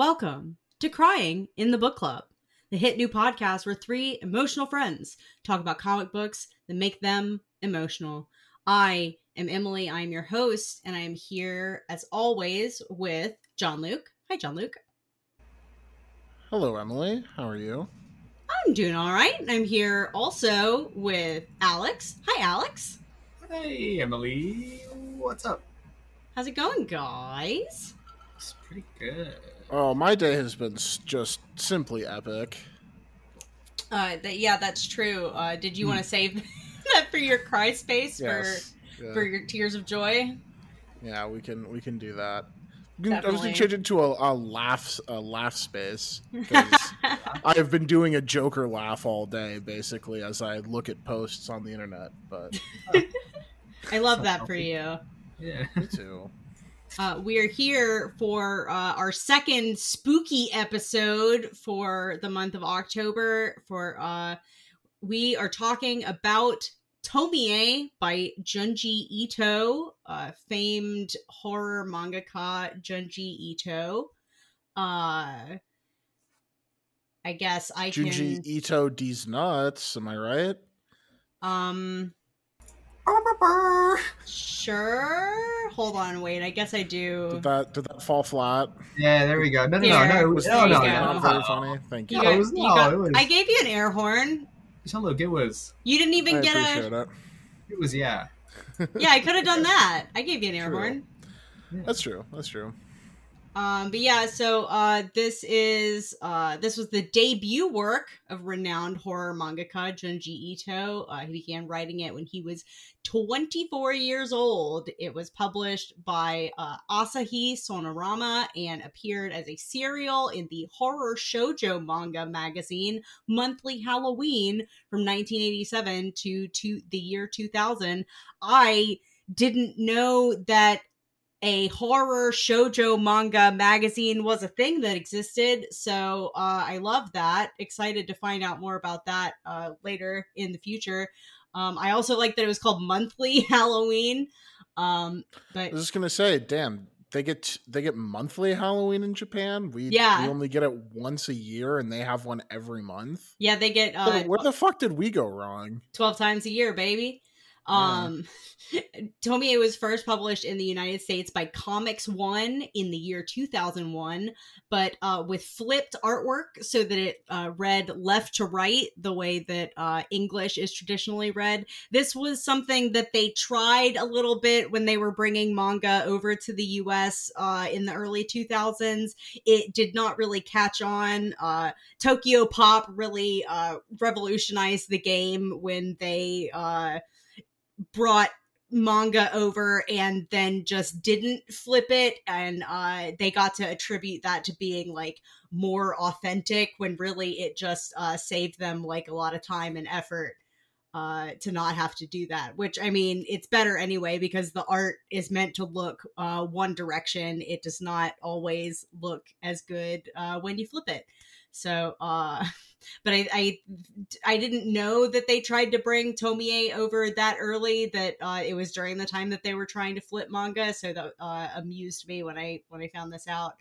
Welcome to Crying in the Book Club, the hit new podcast where three emotional friends talk about comic books that make them emotional. I am Emily, I am your host, and I am here as always with John Luke. Hi, John Luke. Hello, Emily. How are you? I'm doing all right. I'm here also with Alex. Hi, Alex. Hey, Emily. What's up? How's it going, guys? It's pretty good. Oh, my day has been just simply epic. Uh, that, yeah, that's true. Uh, did you want to save that for your cry space Yes. for Yeah. for your tears of joy? yeah, we can we can do that. We can- I was Definitely. gonna change it to a, a laugh a laugh space. 'cause I have been doing a Joker laugh all day, basically, as I look at posts on the internet. But I love that for you. Yeah. me too. Uh, we are here for uh, our second spooky episode for the month of October. For uh, we are talking about Tomie by Junji Ito, uh, famed horror mangaka Junji Ito. Uh, I guess I Junji can. Ito D's nuts. Am I right? Um, sure. Hold on, wait. I guess I do. Did that did that fall flat? Yeah, there we go. No, no, Here. no, no. Was no, There no, you no, not no. very funny. Thank you. You got, was- you got- it was- I gave you an air horn. Just look, it was, You didn't even I get a. it. it was, yeah. Yeah, I could have done that. I gave you an air True. horn. That's true. That's true. Um, but yeah, so uh, this is uh, this was the debut work of renowned horror mangaka Junji Ito. Uh, he began writing it when he was 24 years old. It was published by uh, Asahi Sonorama and appeared as a serial in the horror shoujo manga magazine Monthly Halloween from 1987 to, to the year 2000. I didn't know that a horror shojo manga magazine was a thing that existed. So uh, I love that. Excited to find out more about that uh, later in the future. Um, I also like that it was called Monthly Halloween. Um, but I was just gonna say, damn, they get they get monthly Halloween in Japan. We Yeah. we only get it once a year, and they have one every month. yeah, they get uh, Where the fuck did we go wrong? 12 times a year, baby. Um, Tomie was first published in the United States by ComicsOne in the year 2001, but uh, with flipped artwork so that it uh, read left to right the way that uh, English is traditionally read. This was something that they tried a little bit when they were bringing manga over to the US uh, in the early 2000s. It did not really catch on. Uh, Tokyopop really uh, revolutionized the game when they uh, brought manga over and then just didn't flip it. And uh they got to attribute that to being like more authentic when really it just uh saved them like a lot of time and effort uh to not have to do that which i mean it's better anyway because the art is meant to look uh one direction. It does not always look as good uh when you flip it. So uh but I, I I didn't know that they tried to bring Tomie over that early. That uh, it was during the time that they were trying to flip manga, so that uh, amused me when I when I found this out.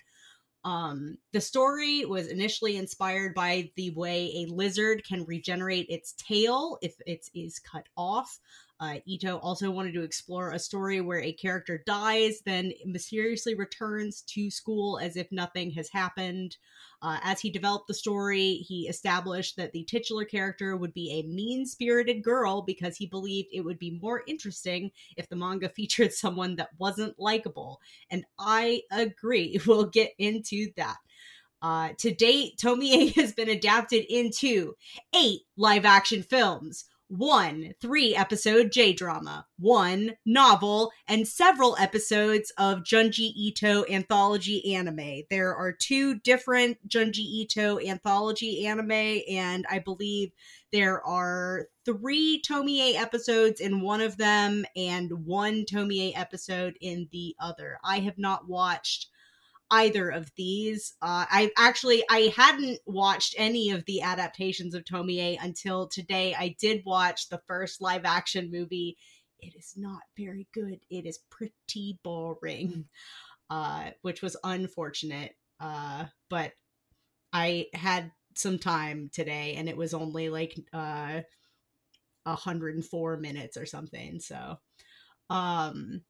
Um, the story was initially inspired by the way a lizard can regenerate its tail if it is cut off. Uh, Ito also wanted to explore a story where a character dies, then mysteriously returns to school as if nothing has happened. Uh, as he developed the story, he established that the titular character would be a mean spirited girl because he believed it would be more interesting if the manga featured someone that wasn't likable. And I agree. We'll get into that. Uh, to date, Tomie has been adapted into eight live action films, one three episode J drama, one novel, and several episodes of Junji Ito anthology anime. There are two different Junji Ito anthology anime, and I believe there are three Tomie episodes in one of them and one Tomie episode in the other. I have not watched either of these. Uh, I actually I hadn't watched any of the adaptations of Tomie until today. I did watch the first live action movie. It is not very good. It is pretty boring, uh, which was unfortunate. uh, but I had some time today, and it was only like uh, 104 minutes or something. So, um,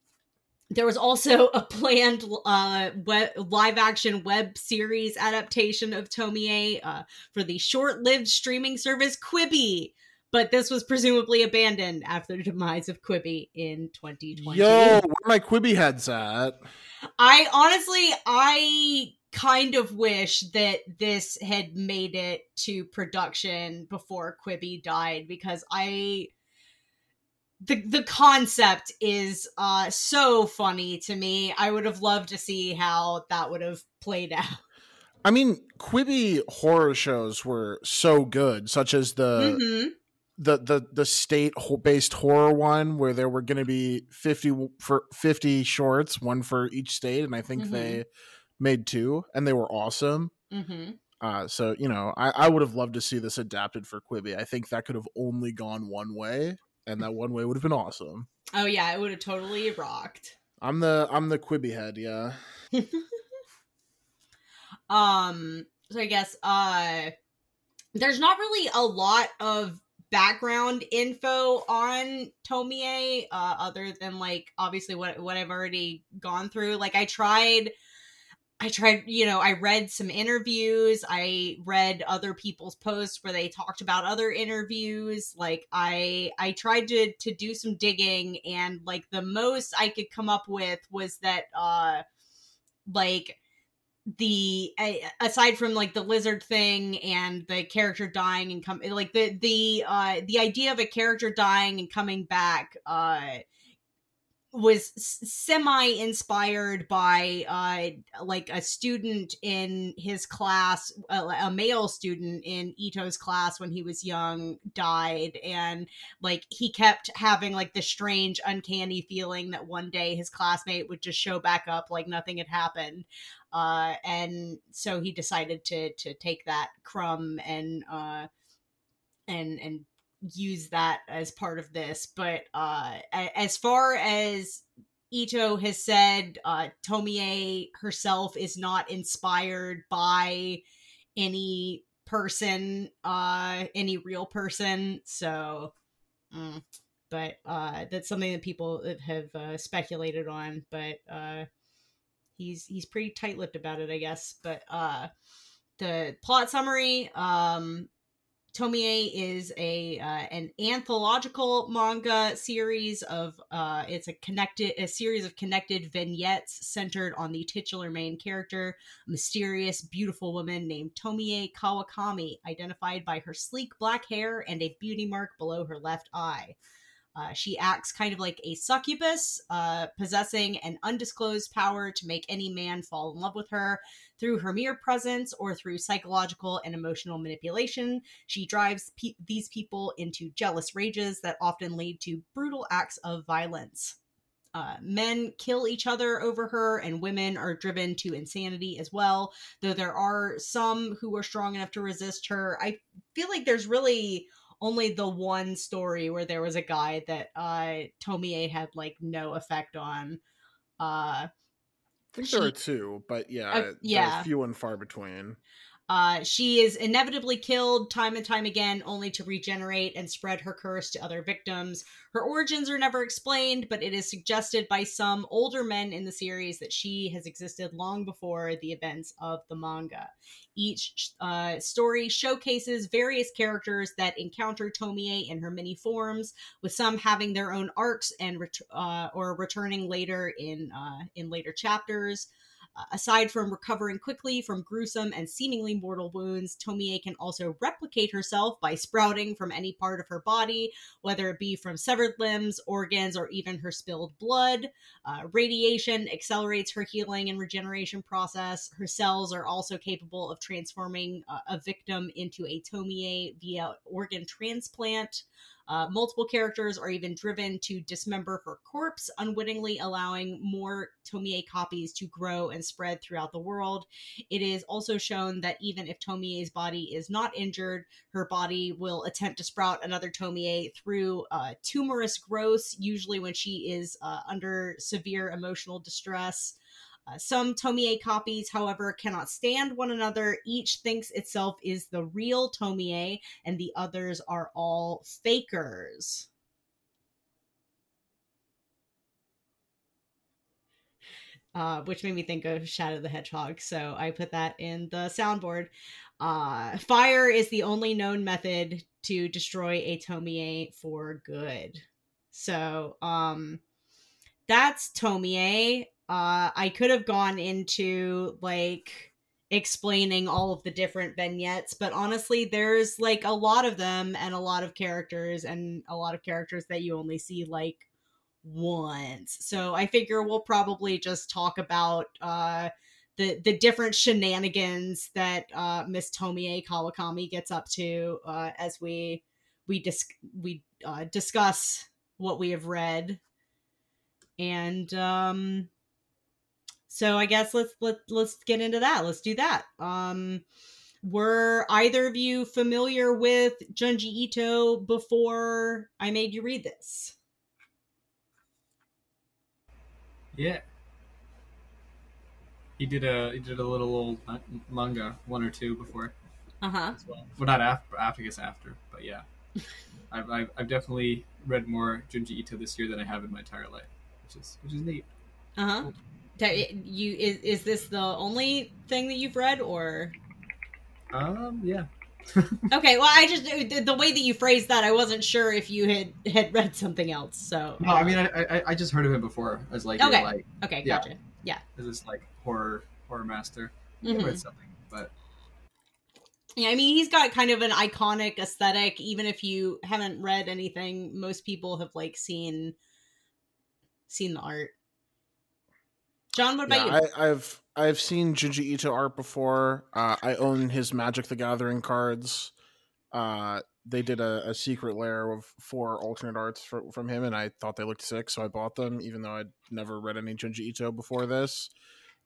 there was also a planned uh, web, live action web series adaptation of Tomie uh, for the short lived streaming service Quibi, but this was presumably abandoned after the demise of Quibi in 2020. Yo, where my Quibi heads at? I honestly, I kind of wish that this had made it to production before Quibi died because I the the concept is uh so funny to me. I would have loved to see how that would have played out. I mean, Quibi horror shows were so good, such as the Mm-hmm. the the the state based horror one where there were going to be 50 for 50 shorts, one for each state and I think Mhm. they made two and they were awesome. Mm-hmm. Uh, so you know, I, I would have loved to see this adapted for Quibi. I think that could have only gone one way, and that one way would have been awesome. Oh yeah, it would have totally rocked. I'm the I'm the Quibi head, yeah. um so i guess uh there's not really a lot of background info on tomie uh other than like obviously what what i've already gone through like i tried i tried you know i read some interviews i read other people's posts where they talked about other interviews like i i tried to to do some digging and like the most i could come up with was that uh like the aside from like the lizard thing and the character dying and come like the the uh the idea of a character dying and coming back uh was semi inspired by uh like a student in his class a, a male student in Ito's class when he was young died and like he kept having like the strange uncanny feeling that one day his classmate would just show back up like nothing had happened. Uh and so he decided to to take that crumb and uh and and use that as part of this but uh as far as Ito has said uh Tomie herself is not inspired by any person uh any real person so mm, but uh that's something that people have uh, speculated on but uh he's he's pretty tight-lipped about it i guess but uh the plot summary um Tomie is a uh, an anthological manga series of uh, it's a connected a series of connected vignettes centered on the titular main character, a mysterious, beautiful woman named Tomie Kawakami, identified by her sleek black hair and a beauty mark below her left eye. Uh, she acts kind of like a succubus, uh, possessing an undisclosed power to make any man fall in love with her through her mere presence or through psychological and emotional manipulation. She drives pe- these people into jealous rages that often lead to brutal acts of violence. Uh, men kill each other over her, and women are driven to insanity as well. Though there are some who are strong enough to resist her, I feel like there's really only the one story where there was a guy that uh Tomie had like no effect on. Uh I think there are two, but yeah, Uh, yeah. few and far between. Uh, she is inevitably killed time and time again, only to regenerate and spread her curse to other victims. Her origins are never explained, but it is suggested by some older men in the series that she has existed long before the events of the manga. Each uh, story showcases various characters that encounter Tomie in her many forms, with some having their own arcs and ret- uh, or returning later in uh, in later chapters. Aside from recovering quickly from gruesome and seemingly mortal wounds, Tomie can also replicate herself by sprouting from any part of her body, whether it be from severed limbs, organs, or even her spilled blood. Uh, radiation accelerates her healing and regeneration process. Her cells are also capable of transforming uh, a victim into a Tomie via organ transplant. Uh, multiple characters are even driven to dismember her corpse, unwittingly allowing more Tomie copies to grow and spread throughout the world. It is also shown that even if Tomie's body is not injured, her body will attempt to sprout another Tomie through uh, tumorous growths, usually when she is uh, under severe emotional distress. Uh, some Tomie copies, however, cannot stand one another. Each thinks itself is the real Tomie, and the others are all fakers. Uh, which made me think of Shadow the Hedgehog, so I put that in the soundboard. Uh, fire is the only known method to destroy a Tomie for good. So, um, that's Tomie. Uh, I could have gone into like explaining all of the different vignettes, but honestly, there's like a lot of them and a lot of characters and a lot of characters that you only see like once. So I figure we'll probably just talk about uh the the different shenanigans that uh Miss Tomie Kawakami gets up to uh as we we dis- we uh discuss what we have read. And um so I guess let's let let's get into that. Let's do that. Um were either of you familiar with Junji Ito before I made you read this? Yeah. He did a he did a little old manga one or two before Uh-huh. well. Well, not after, after I guess after, but yeah. I've, I've, I've definitely read more Junji Ito this year than I have in my entire life, which is which is neat. Uh-huh. That- You is is this the only thing that you've read or Um, yeah. Okay, well I just the, the way that you phrased that I wasn't sure if you had had read something else. So No, I mean I, I I just heard of him before as like Okay. like okay, yeah. gotcha. as this like horror horror master. I Mhm. read something, but Yeah, I mean he's got kind of an iconic aesthetic even if you haven't read anything most people have like seen seen the art. John, what about yeah, you? I, I've I've seen Junji Ito art before. Uh, I own his Magic the Gathering cards. Uh, they did a, a Secret Lair of four alternate arts for, from him, and I thought they looked sick, so I bought them, even though I'd never read any Junji Ito before this.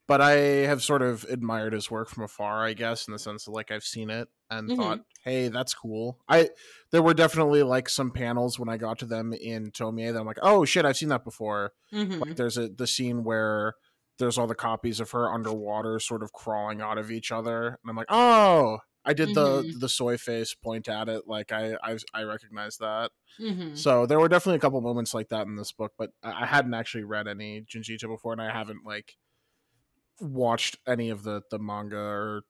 But I have sort of admired his work from afar, I guess, in the sense of like I've seen it and Mhm. thought, "Hey, that's cool." I there were definitely like some panels when I got to them in Tomie that I'm like, "Oh shit, I've seen that before." Mhm. like there's a the scene where there's all the copies of her underwater sort of crawling out of each other and i'm like oh! I did the the soy face point at it like i i, I recognize that. Mhm. so there were definitely a couple moments like that in this book but i hadn't actually read any junji ito before and i haven't like watched any of the the manga or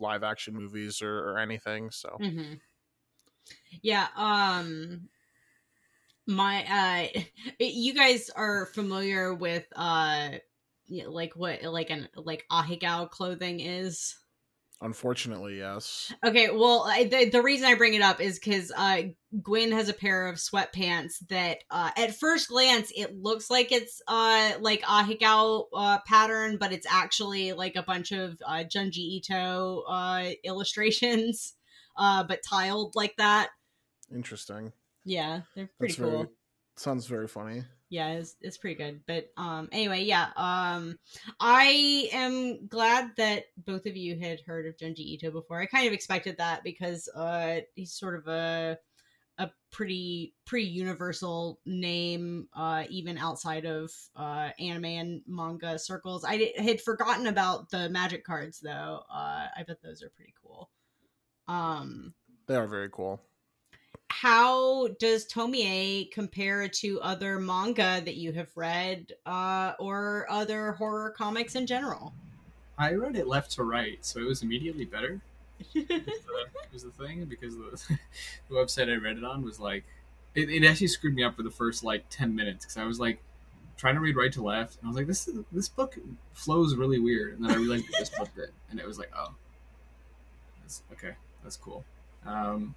live action movies or, or anything so. Hmm Yeah, um my uh you guys are familiar with uh like what like an like ahegao clothing is? Unfortunately yes. Okay well I, the, the reason i bring it up is because uh Gwyn has a pair of sweatpants that uh at first glance it looks like it's uh like ahegao uh pattern but it's actually like a bunch of uh junji ito uh illustrations uh but tiled like that. Interesting. Yeah they're pretty That's cool. very sounds very funny yeah it's, it's pretty good but um anyway yeah um i am glad that both of you had heard of junji ito before. I kind of expected that because uh he's sort of a a pretty pretty universal name uh even outside of uh anime and manga circles. I had forgotten about the magic cards though. Uh i bet those are pretty cool. Um they are very cool how does Tomie compare to other manga that you have read uh, or other horror comics in general? I read it left to right, so it was immediately better. was the, was the thing because the, the website I read it on was like it, it actually screwed me up for the first like ten minutes because I was like trying to read right to left and I was like this is, this book flows really weird and then I realized this book did and it was like oh that's, okay that's cool. Um,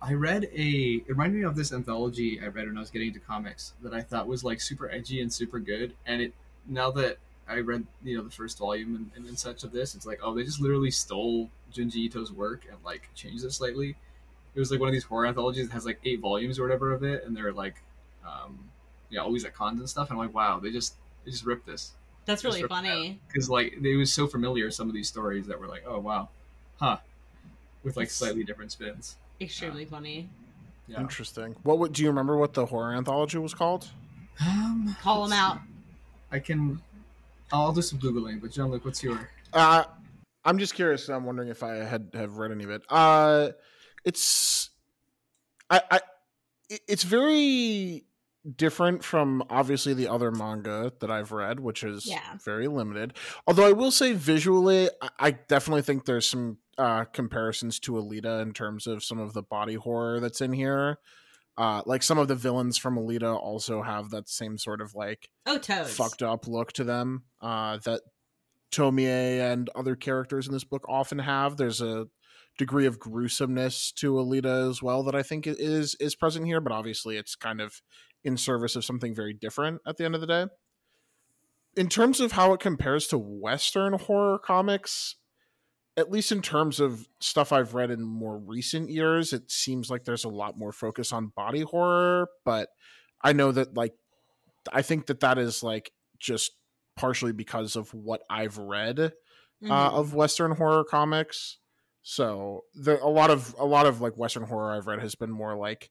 I read a it reminded me of this anthology I read when I was getting into comics that I thought was like super edgy and super good and it now that I read you know the first volume and, and, and such of this. It's like oh they just literally stole Junji Ito's work and like changed it slightly. It was like one of these horror anthologies that has like eight volumes or whatever of it, and they're like, um, yeah, always at cons and stuff. And I'm like, wow, they just they just ripped this That's really Just ripped it funny. because like it was so familiar some of these stories that were like, oh wow, huh, with like slightly different spins. Extremely funny. Yeah. Interesting. What would do you remember what the horror anthology was called? Um, Call them out. I can I'll do some googling. But John Luke, what's your? Uh, I'm just curious. I'm wondering if I had have read any of it. Uh, it's I, I it's very different from obviously the other manga that I've read, which is Yeah. very limited. Although I will say visually, I, definitely think there's some uh, comparisons to Alita in terms of some of the body horror that's in here. Uh, like some of the villains from Alita also have that same sort of like Oh, toads. fucked up look to them uh, that Tomie and other characters in this book often have. There's a degree of gruesomeness to Alita as well that I think is is present here, but obviously it's kind of in service of something very different at the end of the day. In terms of how it compares to Western horror comics, at least in terms of stuff I've read in more recent years, it seems like there's a lot more focus on body horror, but I know that like I think that that is like just partially because of what I've read uh, Mhm. of Western horror comics. So the, a lot of a lot of like Western horror I've read has been more like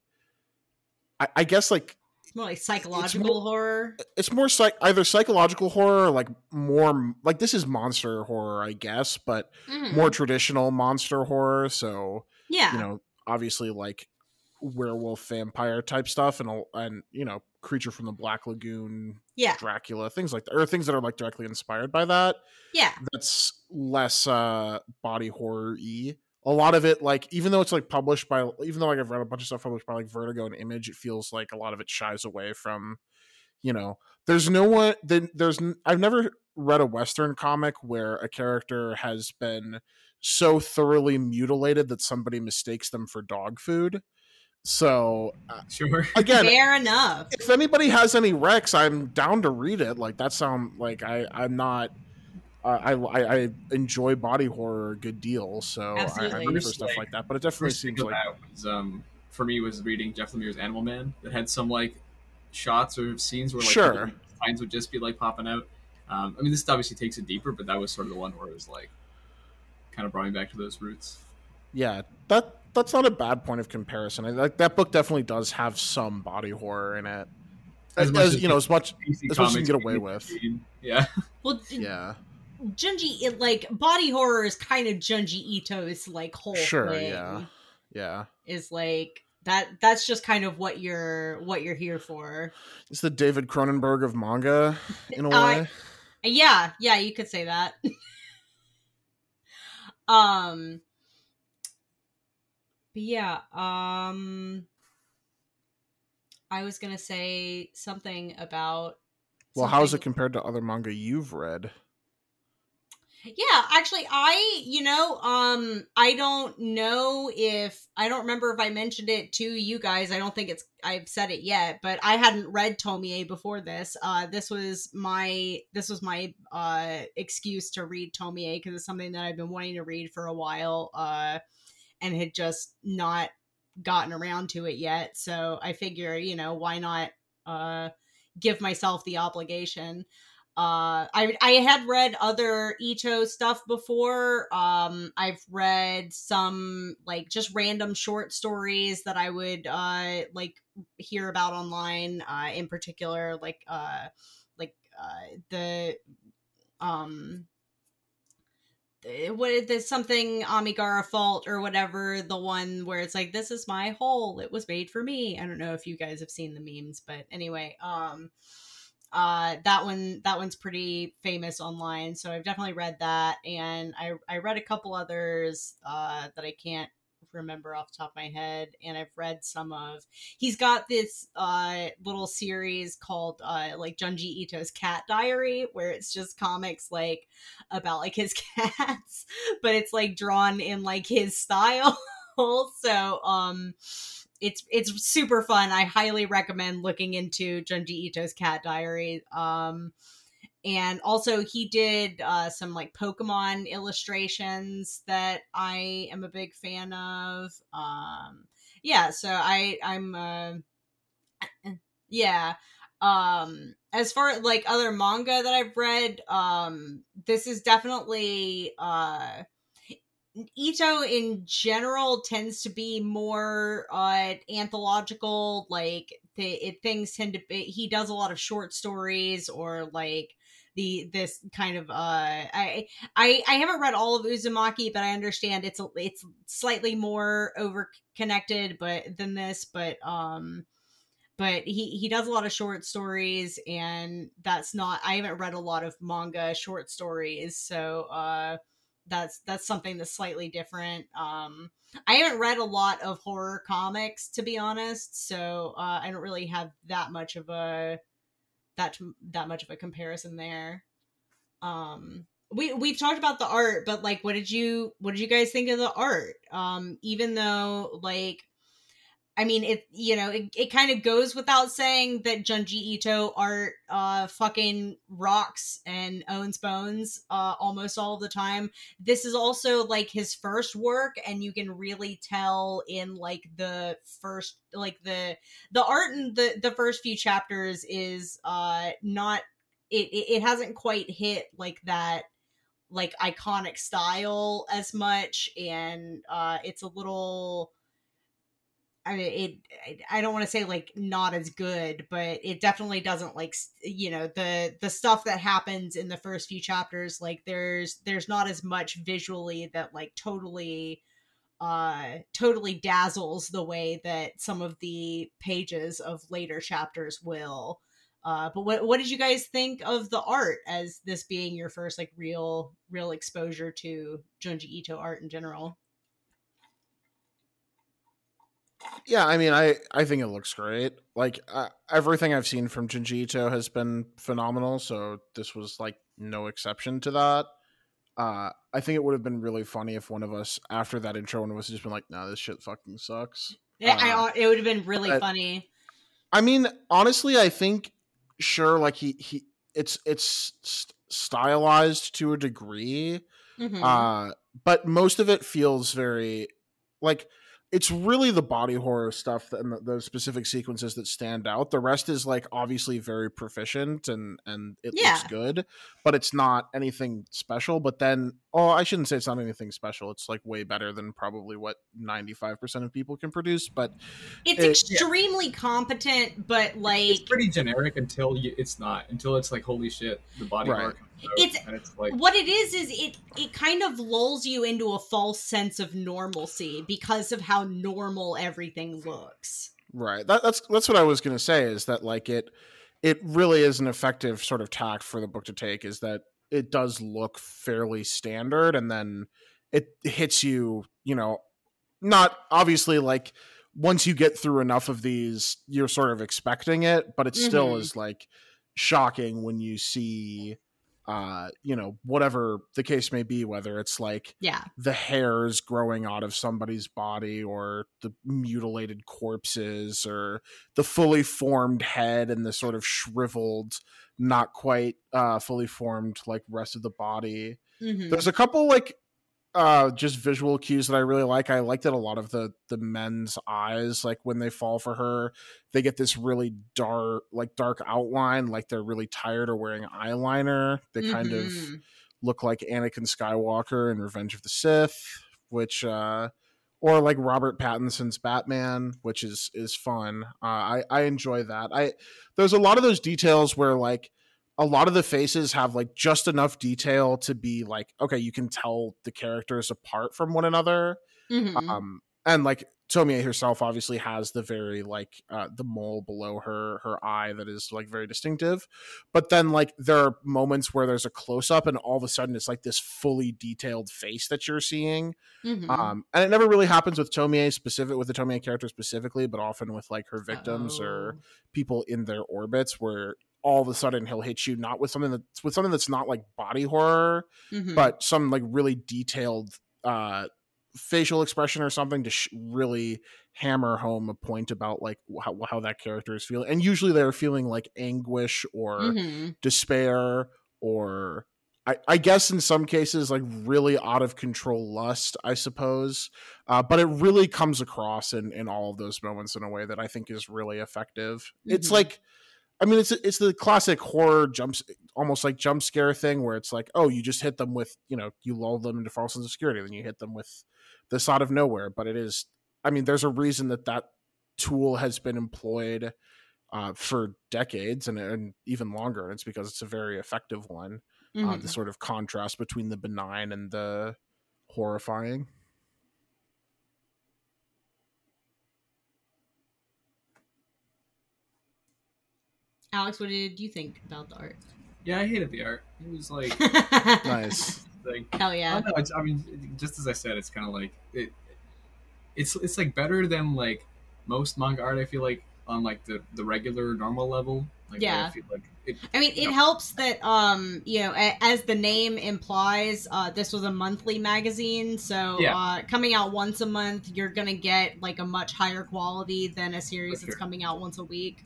I, I guess like It's more like psychological horror. it's more psych either psychological horror or like more like this is monster horror I guess, but Mhm. more traditional monster horror. So yeah. you know obviously like werewolf vampire type stuff and and you know creature from the black lagoon yeah. dracula things like that or things that are like directly inspired by that Yeah. that's less uh body horror e a lot of it like even though it's like published by even though like i've read a bunch of stuff published by like vertigo and image it feels like a lot of it shies away from you know there's no one then there's i've never read a western comic where a character has been so thoroughly mutilated that somebody mistakes them for dog food so uh, Sure. again Fair enough. if anybody has any recs, I'm down to read it. Like that sound like I I'm not. Uh, I, I I enjoy body horror a good deal, so I, Absolutely. I'm for First, stuff like, like that. But it definitely seems like was um for me was reading Jeff Lemire's Animal Man that had some like shots or scenes where like Sure. little signs would just be like popping out. Um, I mean, this obviously takes it deeper, but that was sort of the one where it was like kind of brought me back to those roots. yeah that that's not a bad point of comparison. I, like that book definitely does have some body horror in it, as, much as, you know as much. DC As much as you can get away with. Yeah. Well, Yeah, Junji, it, like body horror is kind of Junji Ito's like whole Sure, thing. yeah. yeah. Is like that. That's just kind of what you're what you're here for. It's the David Cronenberg of manga in a I- way. Yeah, yeah, you could say that. um but yeah, um I was going to say something about well, how is it compared to other manga you've read? Yeah, actually I, you know, um I don't know if I don't remember if I mentioned it to you guys. I don't think it's I've said it yet, but I hadn't read Tomie before this. Uh this was my this was my uh excuse to read Tomie because it's something that I've been wanting to read for a while uh and had just not gotten around to it yet. So I figure, you know, why not uh give myself the obligation uh i i had read other ito stuff before um i've read some like just random short stories that i would uh like hear about online uh in particular like uh like uh the um what is this something amigara fault or whatever the one where it's like this is my hole. It was made for me. I don't know if you guys have seen the memes but anyway um uh that one that one's pretty famous online so i've definitely read that and i i read a couple others uh that i can't remember off the top of my head and i've read some of he's got this uh little series called uh like junji ito's cat diary where it's just comics like about like his cats but it's like drawn in like his style so um it's it's super fun. I highly recommend looking into Junji Ito's Cat Diary. Um, and also he did uh, some like Pokemon illustrations that I am a big fan of. Um, yeah, so I I'm uh, yeah. Um, as far like other manga that I've read, um, this is definitely uh Ito in general tends to be more uh anthological like the it, things tend to be he does a lot of short stories or like the this kind of uh I I I haven't read all of Uzumaki, but I understand it's a, it's slightly more over connected but than this, but um but he he does a lot of short stories and that's not I haven't read a lot of manga short stories, so uh that's that's something that's slightly different. Um I haven't read a lot of horror comics to be honest, so uh I don't really have that much of a that that much of a comparison there. Um, we we've talked about the art, but like, what did you what did you guys think of the art? Um, even though like I mean, it you know it, it kind of goes without saying that Junji Ito art uh fucking rocks and owns bones uh almost all the time. This is also like his first work, and you can really tell in like the first like the the art in the the first few chapters is uh not it it, it hasn't quite hit like that like iconic style as much and uh it's a little I mean, it. I don't want to say like not as good, but it definitely doesn't like you know the the stuff that happens in the first few chapters. Like there's there's not as much visually that like totally uh totally dazzles the way that some of the pages of later chapters will. Uh, but what what did you guys think of the art as this being your first like real real exposure to Junji Ito art in general? Yeah, I mean, I I think it looks great. Like uh, everything I've seen from Junji Ito has been phenomenal, so this was like no exception to that. Uh, I think it would have been really funny if one of us, after that intro, one of us just been like, "Nah, this shit fucking sucks." Yeah, uh, I, it would have been really but, funny. I mean, honestly, I think sure, like he he, it's it's st- stylized to a degree, mm-hmm. uh, but most of it feels very like it's really the body horror stuff and the, the, specific sequences that stand out. The rest is like obviously very proficient and and it yeah. looks good, but it's not anything special. But then, oh, I shouldn't say it's not anything special. It's like way better than probably what ninety five percent of people can produce. But it's it, extremely yeah. competent, but like it's pretty generic until you, it's not until it's like holy shit, the body right. horror it's, it's like, what it is is it it kind of lulls you into a false sense of normalcy because of how normal everything looks. Right. That, that's that's what I was going to say is that like it it really is an effective sort of tact for the book to take is that it does look fairly standard and then it hits you, you know, not obviously like once you get through enough of these you're sort of expecting it, but it still mm-hmm. is like shocking when you see uh, you know, whatever the case may be, whether it's like yeah, the hairs growing out of somebody's body or the mutilated corpses or the fully formed head and the sort of shriveled, not quite uh fully formed like rest of the body. Mm-hmm. There's a couple like uh just visual cues that I really like. I like that a lot of the the men's eyes, like when they fall for her, they get this really dark like dark outline, like they're really tired or wearing eyeliner. They mm-hmm. kind of mm-hmm. look like Anakin Skywalker in Revenge of the Sith, which uh or like Robert Pattinson's Batman, which is is fun. Uh, I I enjoy that. I there's a lot of those details where like a lot of the faces have like just enough detail to be like okay you can tell the characters apart from one another mm-hmm. um and like Tomie herself obviously has the very like uh, the mole below her her eye that is like very distinctive, but then like there are moments where there's a close up and all of a sudden it's like this fully detailed face that you're seeing, mm-hmm. um, and it never really happens with Tomie specific with the Tomie character specifically, but often with like her victims oh. or people in their orbits where all of a sudden he'll hit you not with something that's with something that's not like body horror, mm-hmm. but some like really detailed uh facial expression or something to sh- really hammer home a point about like how, how that character is feeling and usually they're feeling like anguish or mm-hmm. despair or I, I, guess in some cases like really out of control lust i suppose uh, but it really comes across in, in all of those moments in a way that i think is really effective mm-hmm. it's like I mean, it's it's the classic horror jumps, almost like jump scare thing, where it's like, oh, you just hit them with, you know, you lull them into false sense of security, then you hit them with this out of nowhere. But it is, I mean, there's a reason that that tool has been employed uh, for decades and, and even longer. And it's because it's a very effective one. Uh, Mhm. the sort of contrast between the benign and the horrifying. Alex, what did you think about the art? Yeah, I hated the art. It was like, Nice. like Hell I, yeah. don't know, it's, I mean, just as I said, it's kind of like it. It's it's like better than like most manga art. I feel like on like the the regular normal level. Like, Yeah. I feel like it. I mean, it Yeah. helps that um, you know, a- as the name implies, uh, this was a monthly magazine, so Yeah. uh, coming out once a month, you're gonna get like a much higher quality than a series For that's coming out once a week.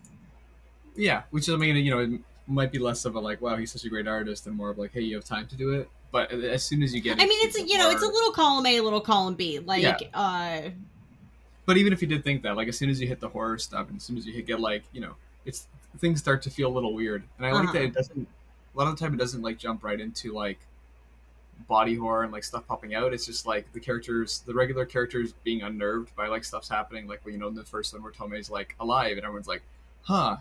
Yeah, which I mean, you know, it might be less of a like, wow, he's such a great artist, and more of like, hey, you have time to do it. But as soon as you get, I mean, it's you know, it's a little column A, a little column B. Like, Yeah. uh, But even if you did think that, like, as soon as you hit the horror stuff, and as soon as you hit get like, you know, it's things start to feel a little weird. And I like Uh-huh. that it doesn't. A lot of the time, it doesn't like jump right into like body horror and like stuff popping out. It's just like the characters, the regular characters being unnerved by like stuff's happening. Like, well, you know, in the first one where Tomie's like alive, and everyone's like, huh.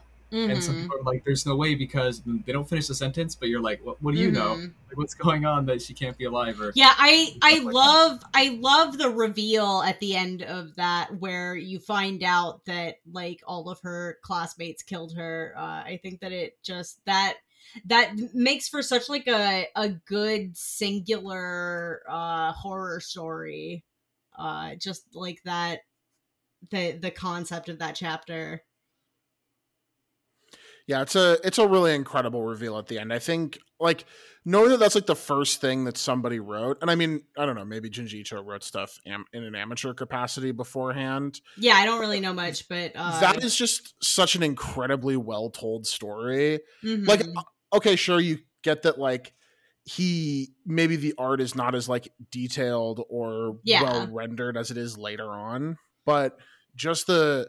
And some mhm, people are like, "There's no way," because they don't finish the sentence. But you're like, "What, what do you know? mhm. Like, what's going on that she can't be alive?" Or Yeah, I I like that. love I love the reveal at the end of that where you find out that like all of her classmates killed her. Uh, I think that it just that that makes for such like a a good singular uh horror story. Uh just like that the the concept of that chapter. Yeah, it's a it's a really incredible reveal at the end. I think like knowing that that's like the first thing that somebody wrote, and I mean I don't know, maybe Junji Ito wrote stuff am- in an amateur capacity beforehand. Yeah, I don't really know much, but uh that is just such an incredibly well told story. mhm. Like, okay, sure, you get that like he maybe the art is not as like detailed or Yeah. well rendered as it is later on, but just the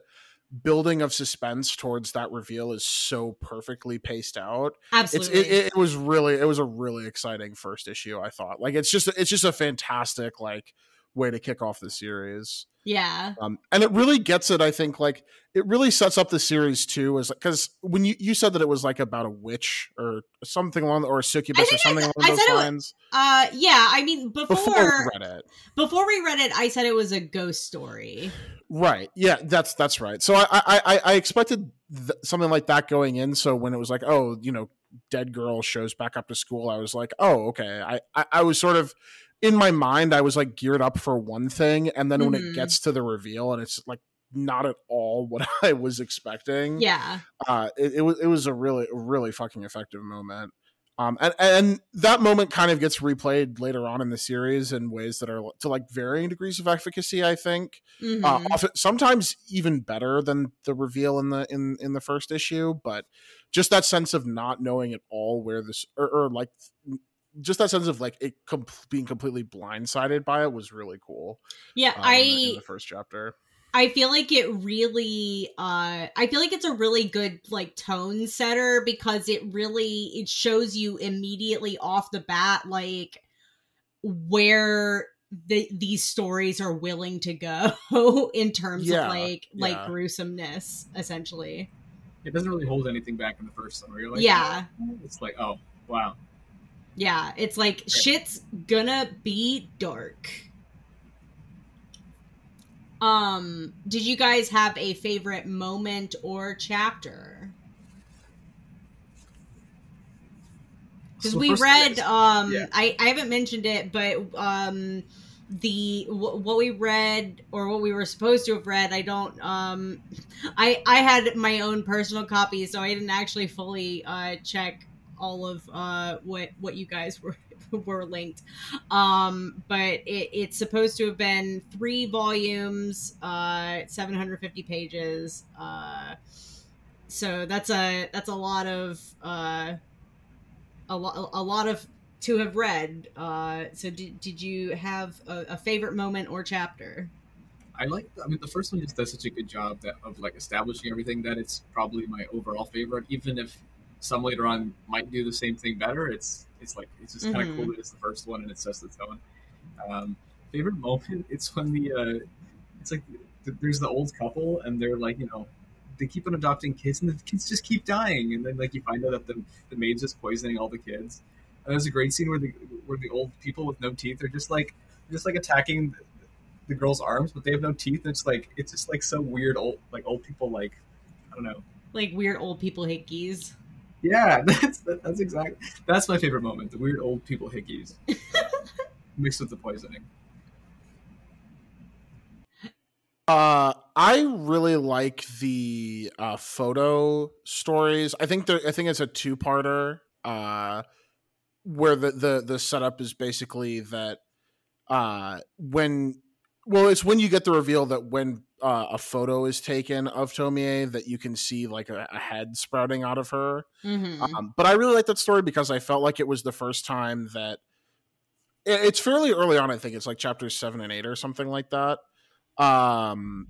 building of suspense towards that reveal is so perfectly paced out absolutely. it, it was really it was a really exciting first issue i thought like it's just it's just a fantastic like way to kick off the series yeah. um and it really gets it i think like it really sets up the series too as because when you you said that it was like about a witch or something along or a succubus or think I something along I those it was- lines Uh yeah, I mean before before we read it before we read it, I said it was a ghost story. Right. Yeah, that's that's right. So I I I, expected th- something like that going in. So when it was like, oh, you know, dead girl shows back up to school, I was like, oh, okay. I I, I was sort of in my mind, I was like geared up for one thing, and then when Mhm. it gets to the reveal, and it's like not at all what I was expecting. Yeah. Uh, it, it was it was a really really fucking effective moment. Um, and, and that moment kind of gets replayed later on in the series in ways that are to like varying degrees of efficacy. I think Mhm. uh, often sometimes even better than the reveal in the in in the first issue but just that sense of not knowing at all where this or, or like just that sense of like it com- being completely blindsided by it was really cool yeah, um, I in the first chapter I feel like it really uh I feel like it's a really good like tone setter because it really it shows you immediately off the bat like where the these stories are willing to go in terms Yeah, of like like gruesomeness essentially. it doesn't really hold anything back in the first one. Where you're like, Yeah. "Oh." it's like, oh wow, Yeah, it's like shit's gonna be dark. Um, did you guys have a favorite moment or chapter? Because So we read, um, Yeah. I I haven't mentioned it, but um, the wh- what we read or what we were supposed to have read, I don't. Um, I I had my own personal copy, so I didn't actually fully uh check all of uh what what you guys were were linked um but it, it's supposed to have been three volumes uh 750 pages uh so that's a that's a lot of uh a lot a lot of to have read uh so did, did you have a, a favorite moment or chapter I like. I mean, the first one just does such a good job that of like establishing everything that it's probably my overall favorite. Even if some later on might do the same thing better, it's it's like it's just kind of cool that it's the first one and it's just its own. Um, favorite moment? It's when the uh, it's like th- there's the old couple and they're like you know they keep on adopting kids, and the kids just keep dying. And then like you find out that the the maid's just poisoning all the kids. And there's a great scene where the where the old people with no teeth are just like just like attacking the girl's arms, but they have no teeth. And it's like it's just like so weird old like old people like I don't know. Like weird old people hickeys. Yeah, that's that's exactly that's my favorite moment. The weird old people hickeys mixed with the poisoning. Uh, I really like the uh, photo stories. I think there, I think it's a two parter. Uh, where the the the setup is basically that uh when well it's when you get the reveal that when uh, a photo is taken of Tomie that you can see like a, a head sprouting out of her. Mm-hmm. Um, but I really like that story because I felt like it was the first time that it- it's fairly early on. I think it's like chapters seven and eight or something like that. Um,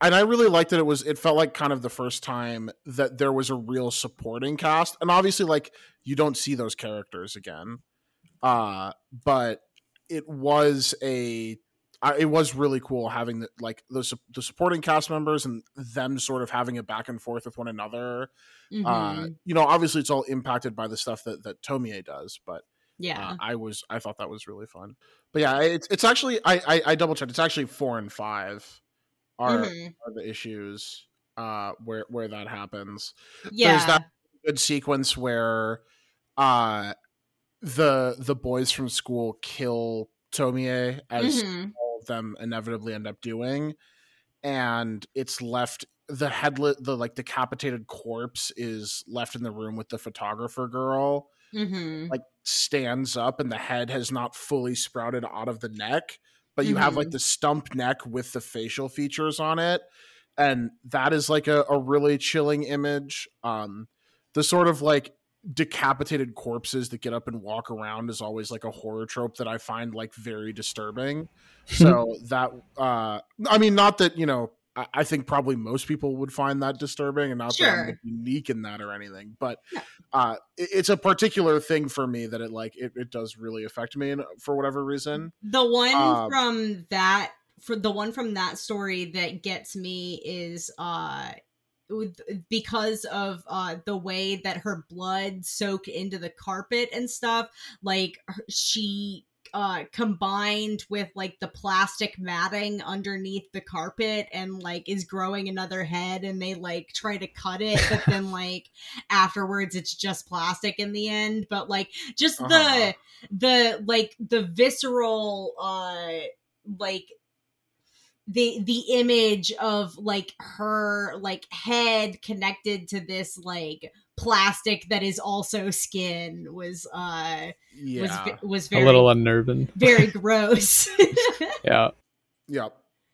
and I really liked that it was. It felt like kind of the first time that there was a real supporting cast, and obviously, like you don't see those characters again. Uh, but it was a. I, it was really cool having the, like the the supporting cast members and them sort of having a back and forth with one another Mhm. uh, you know, obviously it's all impacted by the stuff that that Tomie does, but yeah. uh, I was I thought that was really fun. But yeah, it's it's actually I I, I double checked. It's actually four and five are, Mhm. are the issues uh where where that happens. yeah. that- Good sequence where uh the the boys from school kill Tomie as Mhm. Them inevitably end up doing and it's left the headlet the like decapitated corpse is left in the room with the photographer girl Mhm. like stands up and the head has not fully sprouted out of the neck but you have like the stump neck with the facial features on it and that is like a, a really chilling image um the sort of like decapitated corpses that get up and walk around is always like a horror trope that i find like very disturbing. So that uh i mean not that you know I, I think probably most people would find that disturbing and not that I'm unique in that or anything but No. uh it- it's a particular thing for me that it like it, it does really affect me and for whatever reason. The one Um, from that for the one from that story that gets me is uh because of uh the way that her blood soaked into the carpet and stuff like she uh combined with like the plastic matting underneath the carpet and like is growing another head and they like try to cut it but then like afterwards it's just plastic in the end but like just Uh-huh. the the like the visceral uh like the the image of like her like head connected to this like plastic that is also skin was uh was yeah ve- was a little unnerving. very gross Yeah. Yeah.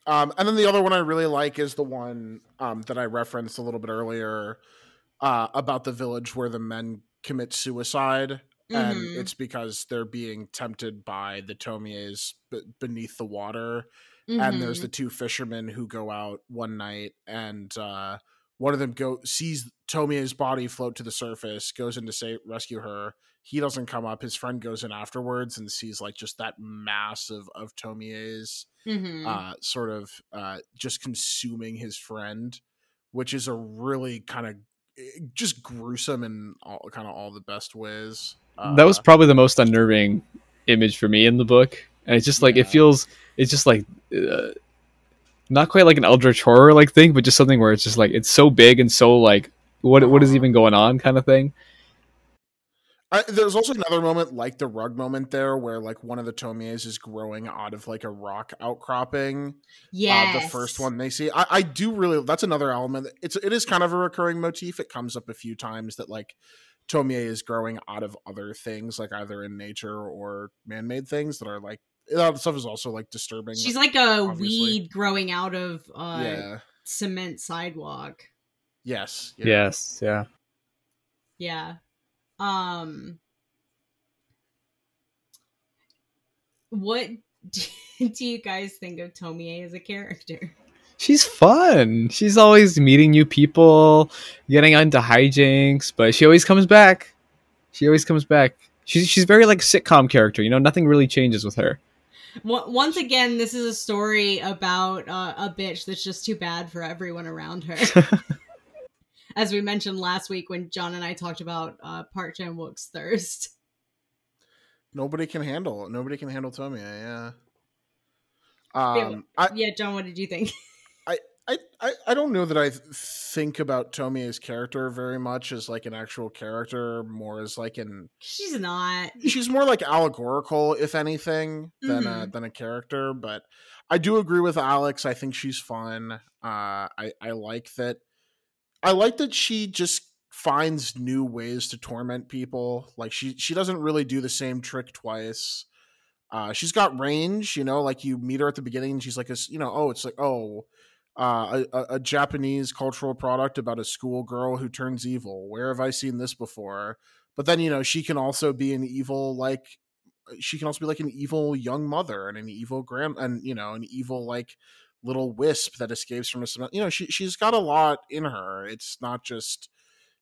Um, and then the other one I really like is the one um, that I referenced a little bit earlier uh, about the village where the men commit suicide. And Mhm. it's because they're being tempted by the Tomies b- beneath the water. Mm-hmm. And there's the two fishermen who go out one night and uh, one of them go sees Tomie's body float to the surface, goes in to say rescue her. He doesn't come up. His friend goes in afterwards and sees like just that mass of, of Tomie's Mhm. uh, sort of uh, just consuming his friend, which is a really kind of just gruesome in all kind of all the best ways. Uh, that was probably the most unnerving image for me in the book and it's just like it feels it's just like uh, not quite like an eldritch horror like thing but just something where it's just like it's so big and so like what what is Uh-huh. even going on kind of thing I, there's also another moment like the rug moment there, where like one of the Tomies is growing out of like a rock outcropping. yeah uh, the first one they see. I, I do really. That's another element. It's it is kind of a recurring motif. It comes up a few times that like Tomie is growing out of other things, like either in nature or man-made things that are like that stuff is also like disturbing. she's like a obviously. weed growing out of uh yeah. cement sidewalk Yes. yeah. yes yeah Yeah. Um what do you guys think of Tomie as a character? she's fun she's always meeting new people getting into hijinks but she always comes back she always comes back she's, she's very like sitcom character you know nothing really changes with her Wa- Once again, this is a story about uh, a bitch that's just too bad for everyone around her. as we mentioned last week when John and I talked about uh, Park Chan Wook's thirst. Nobody can handle. Nobody can handle Tomie. Yeah. Um, I, yeah, John, what did you think? I, I, I don't know that I think about Tomie's character very much as like an actual character, more as like an. She's not. She's more like allegorical, if anything, than Mm-hmm. a than a character. But I do agree with Alex. I think she's fun. Uh, I I like that. I like that she just finds new ways to torment people. Like she she doesn't really do the same trick twice. Uh, she's got range, you know. Like you meet her at the beginning, and she's like, a, you know, oh, it's like, oh, uh, a, a- Japanese cultural product about a schoolgirl who turns evil. Where have I seen this before? But then you know she can also be an evil like she can also be like an evil young mother and an evil grand and you know an evil like little wisp that escapes from a. You know she she's got a lot in her. It's not just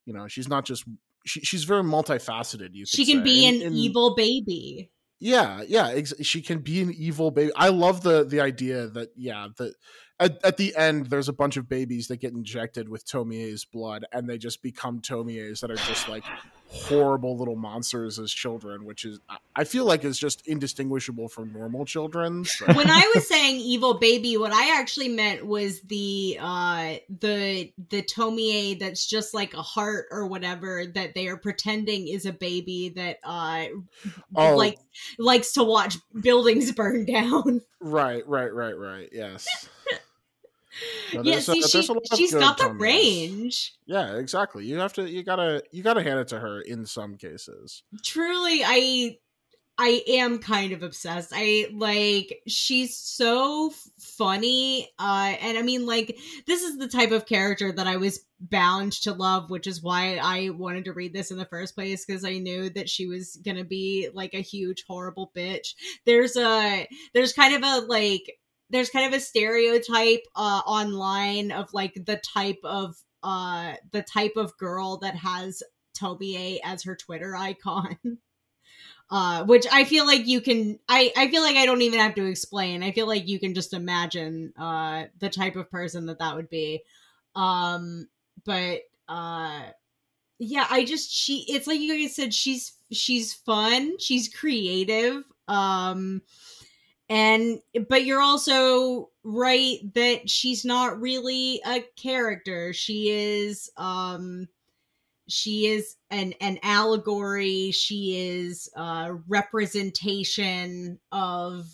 you know she's not just she, she's very multifaceted. You She can say. be an and- evil baby. yeah yeah ex- she can be an evil baby i love the the idea that yeah that at, at the end there's a bunch of babies that get injected with tomie's blood and they just become tomie's that are just like horrible little monsters as children which is I- feel like is just indistinguishable from normal children so- when I was saying evil baby, what I actually meant was the uh the the Tomie that's just like a heart or whatever that they are pretending is a baby that uh Oh. like likes to watch buildings burn down. right right right right yes Yeah, a- see, she, a of she's got the range. yeah exactly you have to you gotta you gotta hand it to her in some cases. Truly i i am kind of obsessed. I like she's so funny uh and i mean like this is the type of character that i was bound to love which is why i wanted to read this in the first place because i knew that she was gonna be like a huge horrible bitch. There's a there's kind of a like there's kind of a stereotype uh online of like the type of uh the type of girl that has Tomie as her Twitter icon. Uh, which I feel like you can I, I feel like I don't even have to explain. I feel like you can just imagine uh the type of person that that would be. Um but uh yeah, I just she it's like you guys said she's she's fun, she's creative. Um and but you're also right that she's not really a character. She is um she is an an allegory she is a representation of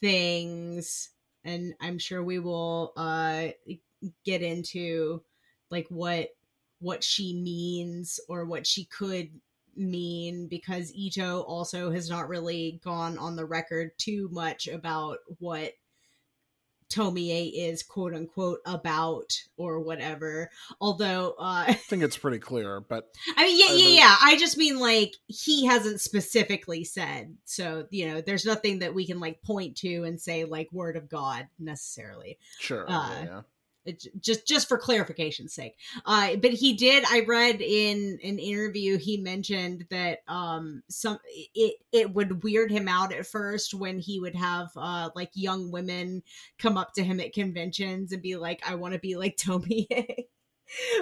things and i'm sure we will uh get into like what what she means or what she could mean because ito also has not really gone on the record too much about what tomie is quote unquote about or whatever although uh i think it's pretty clear but I mean, yeah, I yeah, yeah. I just mean like he hasn't specifically said. So, you know, there's nothing that we can like point to and say like word of God necessarily. sure Uh, yeah, yeah. Just just for clarification's sake. Uh but he did I read in an interview he mentioned that um some it it would weird him out at first when he would have uh like young women come up to him at conventions and be like I want to be like Tomie.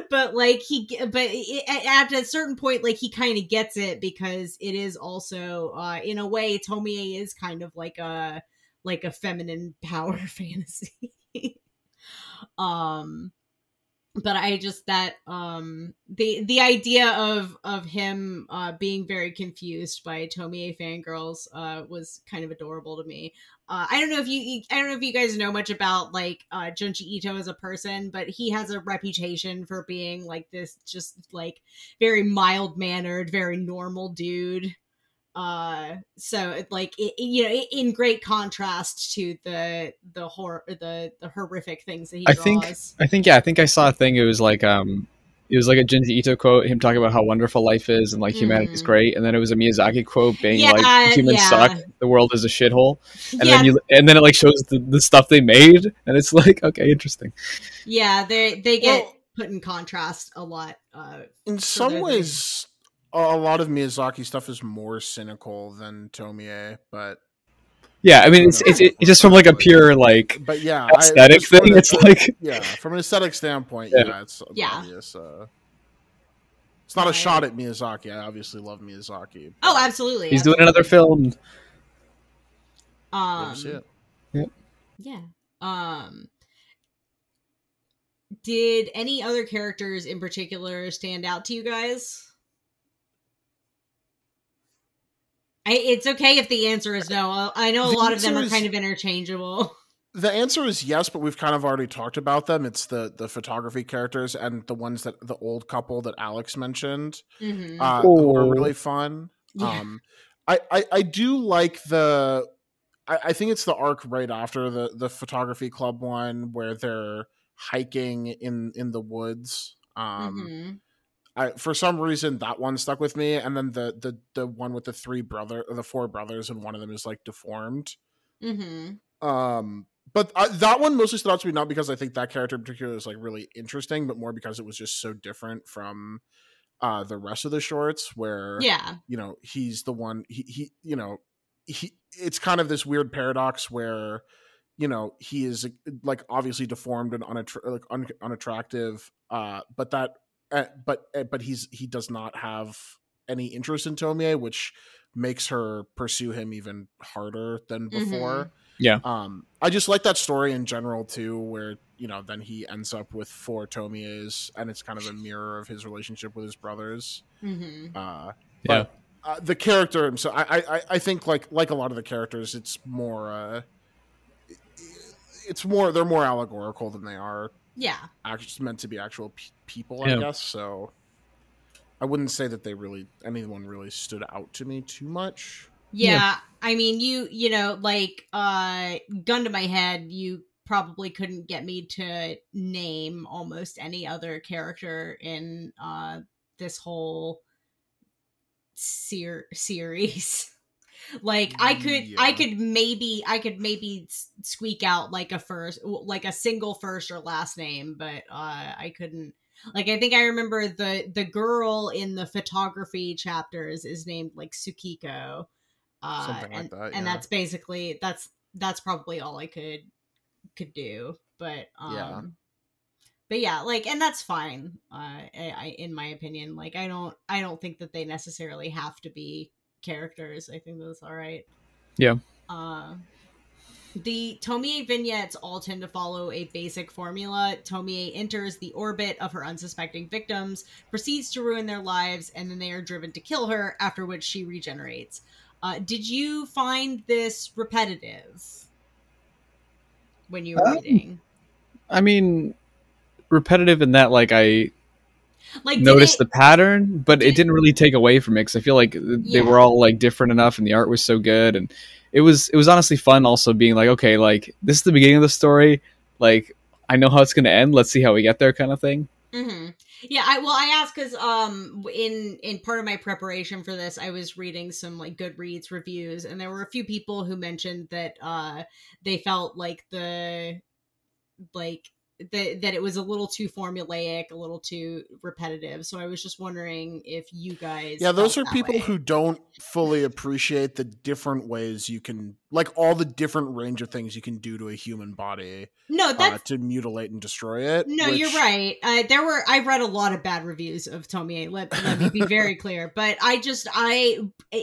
but like he but at a certain point like he kind of gets it because it is also uh in a way Tomie is kind of like a like a feminine power fantasy um but i just that um the the idea of of him uh being very confused by tomie fangirls uh was kind of adorable to me. Uh i don't know if you- i don't know if you guys know much about like uh junji ito as a person but he has a reputation for being like this just like very mild mannered very normal dude uh so it, like it, it- you know in great contrast to the the horror the the horrific things that he I draws think I think yeah, I think I saw a thing. It was like um, it was like a Junji Ito quote, him talking about how wonderful life is and like humanity is Mhm. great, and then it was a Miyazaki quote being Yeah, like humans yeah. suck, the world is a shithole, and yeah then you and then it like shows the, the stuff they made, and it's like okay, interesting. yeah they they get Well- put in contrast a lot uh in their some thing. ways a a lot of miyazaki stuff is more cynical than tomie but Yeah, I mean, it's it's, it's just from like a pure like but yeah, aesthetic just from thing. an- It's like yeah, from an aesthetic standpoint, Yeah. yeah, it's Yeah. obvious. Uh, it's not a Right. shot at Miyazaki. I obviously love Miyazaki. Oh, absolutely. he's doing another film. Um, see it. Yeah. Um did any other characters in particular stand out to you guys? I, it's okay if the answer is no. I- I know a The lot of them are is- kind of interchangeable. The answer is yes, but we've kind of already talked about them. It's the the photography characters and the ones that the old couple that Alex mentioned, Mhm. uh, who are Oh. really fun. Yeah. Um, I, I I do like the. I, I think it's the arc right after the the photography club one where they're hiking in in the woods. Um, Mhm. I for some reason that one stuck with me, and then the the the one with the three brother, the four brothers, and one of them is like deformed. Mhm. Um, but I, that one mostly stood out to me not because I think that character in particular is like really interesting, but more because it was just so different from uh the rest of the shorts where Yeah. you know he's the one he, he you know he it's kind of this weird paradox where you know he is like obviously deformed and unattra- like un- unattractive uh but that uh, but uh, but he's he does not have any interest in Tomie which makes her pursue him even harder than before Yeah. um i just like that story in general too where you know then he ends up with four Tomies and it's kind of a mirror of his relationship with his brothers Mhm. uh Yeah. but, uh, the character himself I, I I think like like a lot of the characters it's more uh it's more they're more allegorical than they are Yeah. actually meant to be actual pe- people Yeah. i guess so i wouldn't say that they really anyone really stood out to me too much Yeah, Yeah. I mean, you you know, like uh gun to my head, you probably couldn't get me to name almost any other character in uh this whole ser- series. like I could I could maybe I could maybe squeak out like a first like a single first or last name, but uh I couldn't like I think I remember the the girl in the photography chapters is named like Sukiko uh Something like and, that, and that's basically that's that's probably all i could could do but um Yeah. but yeah like and that's fine uh I, I in my opinion like i don't i don't think that they necessarily have to be characters i think that's all right Yeah. uh the Tomie vignettes all tend to follow a basic formula. Tomie enters the orbit of her unsuspecting victims, proceeds to ruin their lives, and then they are driven to kill her, after which she regenerates. Uh, did you find this repetitive when you were Um, reading? I mean, repetitive in that like I Like, noticed it- the pattern, but did it didn't really take away from it because I feel like Yeah. they were all like different enough, and the art was so good, and it was it was honestly fun. Also being like, okay, like this is the beginning of the story, like I know how it's gonna end. Let's see how we get there, kind of thing. hmm Yeah, I well, I asked because um in in part of my preparation for this, I was reading some like Goodreads reviews, and there were a few people who mentioned that uh they felt like the like that that it was a little too formulaic, a little too repetitive. So I was just wondering if you guys yeah those are people way. who don't fully appreciate the different ways you can like all the different range of things you can do to a human body no that's uh, to mutilate and destroy it No, you're right. Uh, there were I read a lot of bad reviews of Tomie. Let, let me be very clear. But I just I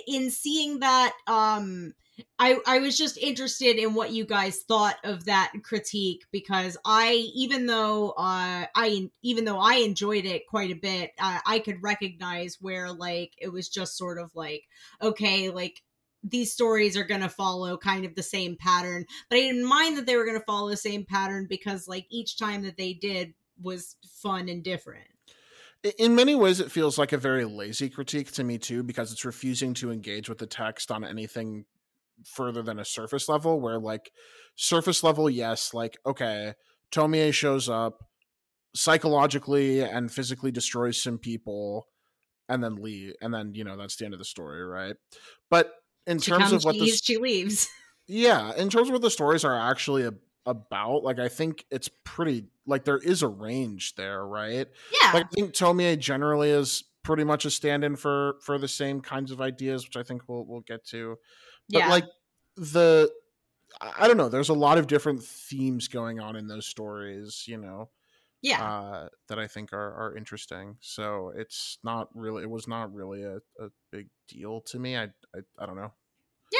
in seeing that um I I was just interested in what you guys thought of that critique because I even though uh I even though I enjoyed it quite a bit, uh, I could recognize where like it was just sort of like okay, like these stories are going to follow kind of the same pattern but i didn't mind that they were going to follow the same pattern because like each time that they did was fun and different. In many ways it feels like a very lazy critique to me too because it's refusing to engage with the text on anything further than a surface level where like surface level yes like okay tomie shows up psychologically and physically destroys some people and then leave and then you know that's the end of the story right? But in she terms of what this she leaves. Yeah in terms of what the stories are actually about like i think it's pretty like there is a range there right? Yeah. Like i think tomie generally is pretty much a stand-in for for the same kinds of ideas which i think we'll we'll get to but yeah like the I don't know. There's a lot of different themes going on in those stories, you know, Yeah. uh, that I think are, are interesting. So it's not really, it was not really a, a big deal to me. I, I, I don't know.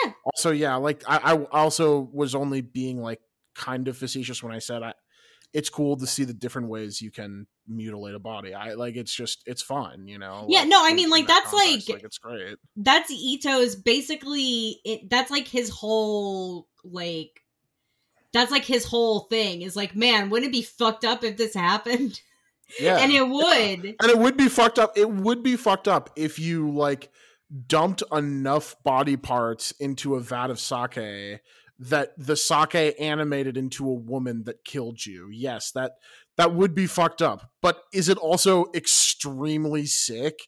Yeah. Also, yeah, like I, I also was only being like kind of facetious when I said I, it's cool to see the different ways you can mutilate a body. I like it's just it's fun, you know. Yeah, no, I mean, like, that that's, context, like- it's great. that's Ito's basically it, that's like his whole like that's like his whole thing is like man wouldn't it be fucked up if this happened Yeah, and it would and it would be fucked up. It would be fucked up if you like dumped enough body parts into a vat of sake that the sake animated into a woman that killed you. Yes, that that would be fucked up. But is it also extremely sick?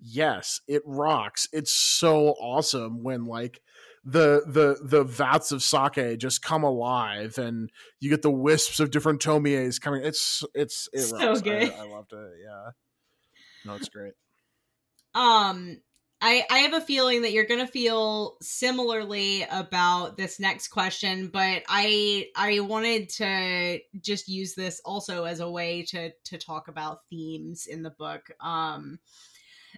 Yes, it rocks. It's so awesome when like the the the vats of sake just come alive and you get the wisps of different tomies coming. It's it's it So rocks. I- good. I, loved it. Yeah, no, it's great. um I, I have a feeling that you're gonna feel similarly about this next question, but I I wanted to just use this also as a way to to talk about themes in the book. Um,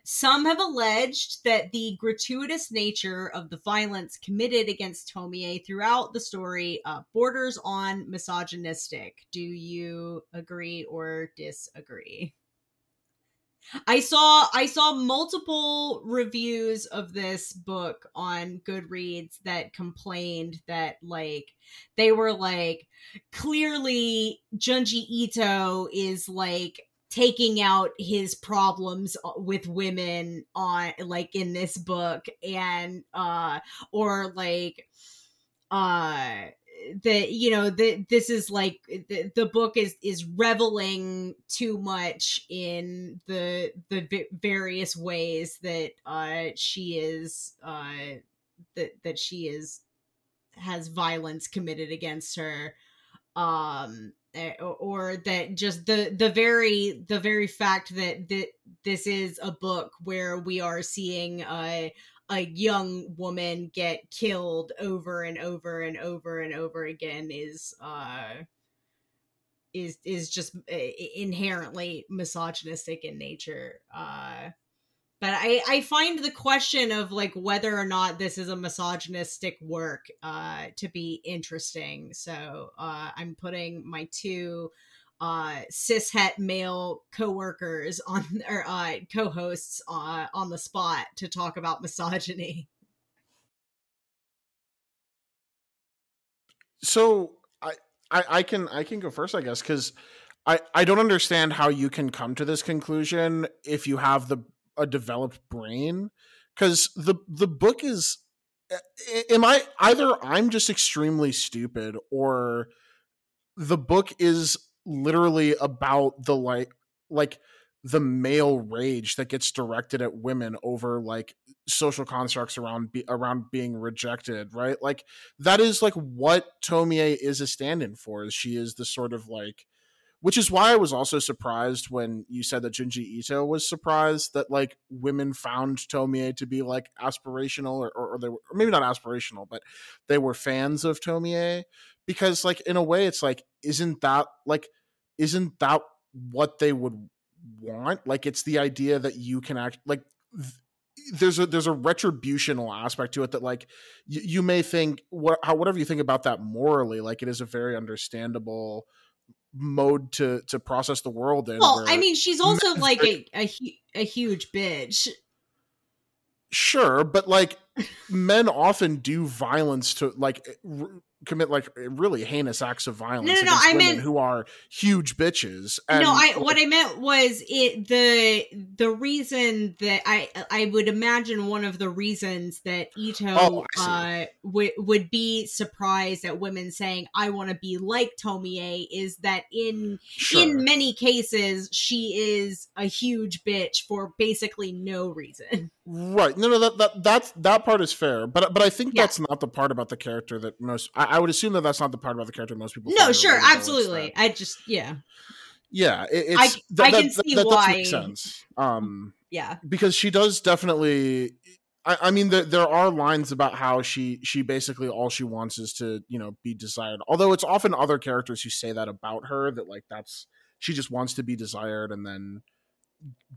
some have alleged that the gratuitous nature of the violence committed against Tomie throughout the story uh, borders on misogynistic. Do you agree or disagree? I saw I saw multiple reviews of this book on Goodreads that complained that like they were like clearly Junji Ito is like taking out his problems uh, with women on like in this book and uh or like uh that you know that this is like the, the book is is reveling too much in the the v- various ways that uh she is uh that that she is has violence committed against her um or, or that just the the very the very fact that that this is a book where we are seeing a a young woman get killed over and over and over and over again is uh is is just eh, inherently misogynistic in nature uh but I, I find the question of like whether or not this is a misogynistic work uh, to be interesting. So uh, I'm putting my two uh, cishet male coworkers on or uh, co-hosts uh, on the spot to talk about misogyny. So I, I I can I can go first, I guess, because I I don't understand how you can come to this conclusion if you have the a developed brain, because the the book is. Am I either I'm just extremely stupid or the book is literally about the like like the male rage that gets directed at women over like social constructs around be, around being rejected right like that is like what Tomie is a stand-in for. She is the sort of like, which is why I was also surprised when you said that Junji Ito was surprised that like women found Tomie to be like aspirational or, or, or they were or maybe not aspirational, but they were fans of Tomie because like in a way it's like isn't that like isn't that what they would want? Like it's the idea that you can act like. th- there's a there's a retributional aspect to it that like you, you may think what how whatever you think about that morally like it is a very understandable mode to to process the world in Well, I mean, she's also like a, a a huge bitch. sure but like men often do violence to like r- commit like really heinous acts of violence no, no, against I women meant- who are huge bitches and no, I what I meant was it the the reason that I I would imagine one of the reasons that Ito Oh, uh would would be surprised at women saying I want to be like Tomie is that in sure. in many cases she is a huge bitch for basically no reason. Right. No, no, that that that's that part is fair, but but I think Yeah. that's not the part about the character that most. I, I would assume that that's not the part about the character most people. No, sure. It's absolutely. I just yeah. yeah, it, I- it's I can see why- make sense. Um, Yeah. because she does definitely I, I mean, the, there are lines about how she she basically all she wants is to you know be desired. Although it's often other characters who say that about her that like that's she just wants to be desired and then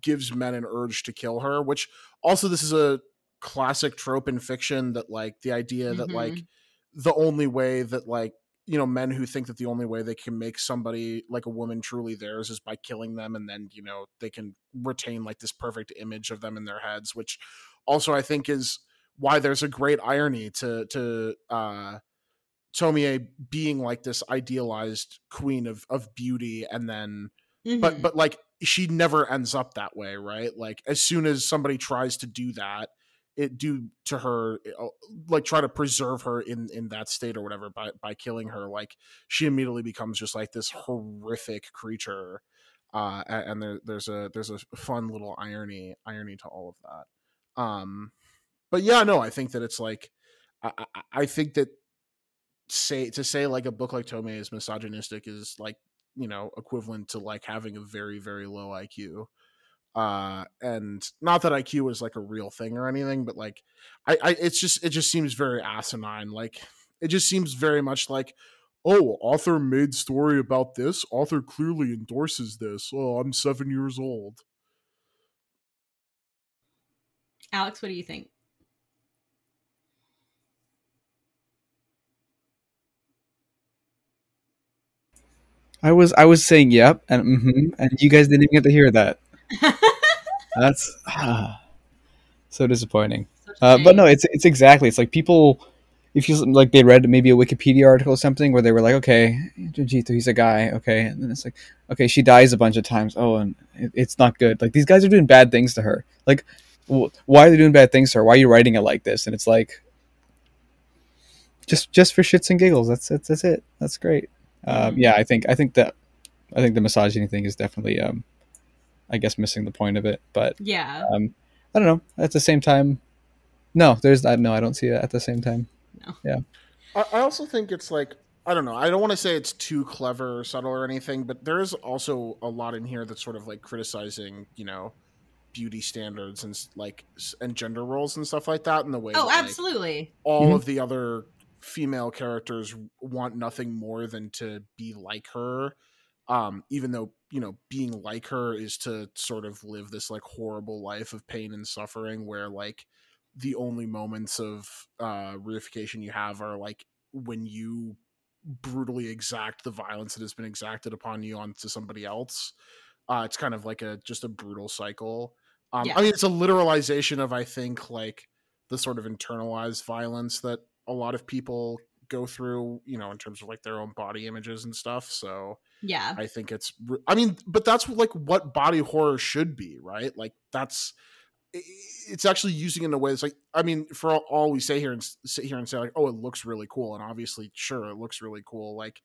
gives men an urge to kill her. Which also this is a classic trope in fiction that like the idea that Mhm. like the only way that like you know men who think that the only way they can make somebody like a woman truly theirs is by killing them and then you know they can retain like this perfect image of them in their heads which also i think is why there's a great irony to to uh Tomie being like this idealized queen of of beauty and then but Mhm. but like she never ends up that way right like as soon as somebody tries to do that it do to her uh, like try to preserve her in in that state or whatever by by killing her like she immediately becomes just like this horrific creature uh and there, there's a there's a fun little irony irony to all of that. Um but yeah no i think that it's like i i, think that say to say like a book like Tomie is misogynistic is like you know equivalent to like having a very very low IQ uh and not that IQ is like a real thing or anything but like I, I it's just it just seems very asinine like it just seems very much like oh author made story about this author clearly endorses this oh I'm 7 years old Alex, what do you think? I was I was saying yep and mm-hmm, and you guys didn't even get to hear that. That's ah, so disappointing. Uh, but no, it's it's exactly. It's like people, if you like, they read maybe a Wikipedia article or something where they were like, okay, Junji Ito, he's a guy, okay, and then it's like, okay, she dies a bunch of times. Oh, and it, it's not good. Like these guys are doing bad things to her. Like, wh- why are they doing bad things to her? Why are you writing it like this? And it's like, just just for shits and giggles. That's that's, that's it. That's great. Um, Mhm. yeah, I think I think that I think the misogyny thing is definitely, um, I guess, missing the point of it. But yeah. um, I don't know. At the same time, no, there's I no, I don't see it at the same time. I, I also think it's like I don't know. I don't want to say it's too clever or subtle or anything, but there is also a lot in here that's sort of like criticizing, you know, beauty standards and like and gender roles and stuff like that in the way. Oh, that, like, absolutely. all Mhm. of the other female characters want nothing more than to be like her. Um, even though you know being like her is to sort of live this like horrible life of pain and suffering, where like the only moments of uh reification you have are like when you brutally exact the violence that has been exacted upon you onto somebody else uh it's kind of like a just a brutal cycle um Yeah. i mean it's a literalization of i think like the sort of internalized violence that a lot of people go through you know in terms of like their own body images and stuff so Yeah. I think it's. I mean, but that's like what body horror should be, right? Like that's. It's actually using it in a way that's like. I mean, for all, all we say here and sit here and say like, oh, it looks really cool, and obviously, sure, it looks really cool. Like,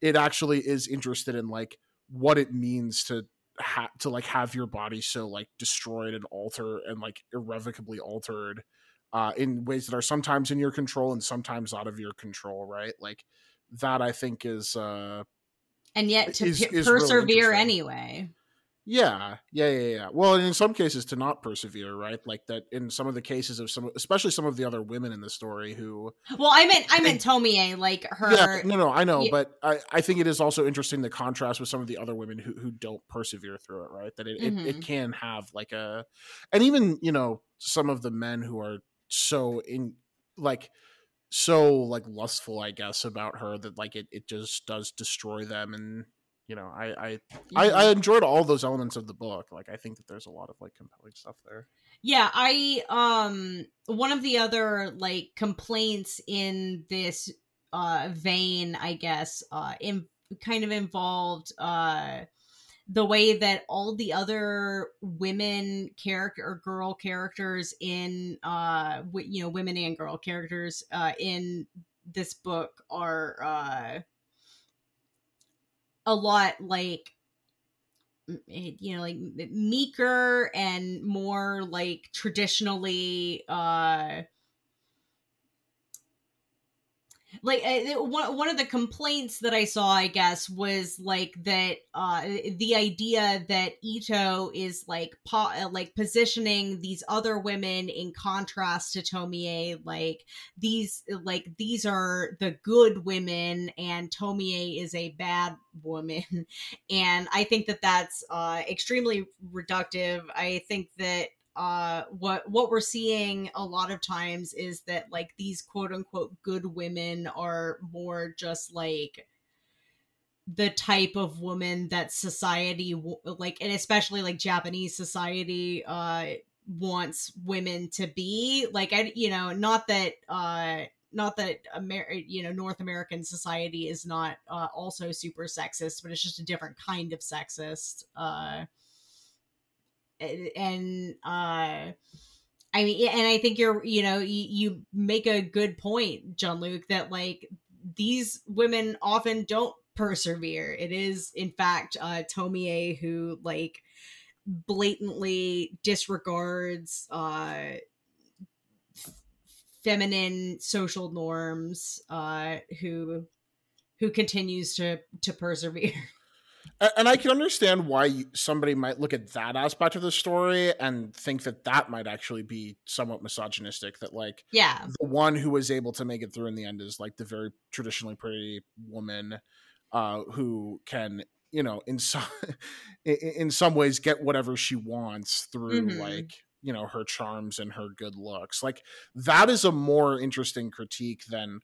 it actually is interested in like what it means to ha- to like have your body so like destroyed and altered and like irrevocably altered uh in ways that are sometimes in your control and sometimes out of your control right like that i think is uh And yet to is- pe- is persevere interesting. anyway. Yeah, yeah, yeah, yeah. Well, in some cases to not persevere, right? Like that in some of the cases of some, especially some of the other women in the story who. Well, I meant I meant Tomie, like her. Yeah, no, no, I know, Yeah. but I, I think it is also interesting the contrast with some of the other women who, who don't persevere through it, right? That it, it, it Mhm. can have like a, and even you know some of the men who are so in like so like lustful, I guess, about her that like it, it just does destroy them and. You know, I, I I. I enjoyed all those elements of the book. Like, I think that there's a lot of like compelling stuff there. Yeah, I um one of the other like complaints in this uh vein, I guess, uh in kind of involved uh the way that all the other women character or girl characters in uh w- you know women and girl characters uh in this book are uh a lot like you know like meeker and more like traditionally uh like uh, one one of the complaints that I saw, I guess, was like that uh the idea that Ito is like po- uh, like positioning these other women in contrast to Tomie, like these like these are the good women and Tomie is a bad woman, and I think that that's uh extremely reductive. I think that uh what what we're seeing a lot of times is that like these quote unquote good women are more just like the type of woman that society like and especially like Japanese society uh wants women to be. Like I you know not that uh not that Amer- you know North American society is not uh, also super sexist but it's just a different kind of sexist uh and uh I mean, and I think you're, you know, you, make a good point, John Luke, that like these women often don't persevere. It is, in fact, uh, Tomie who like blatantly disregards uh, feminine social norms, uh, who who continues to to persevere. and I can understand why somebody might look at that aspect of the story and think that that might actually be somewhat misogynistic. That like, yeah, the one who was able to make it through in the end is like the very traditionally pretty woman uh, who can, you know, in some in some ways get whatever she wants through mm-hmm. like you know her charms and her good looks. Like that is a more interesting critique than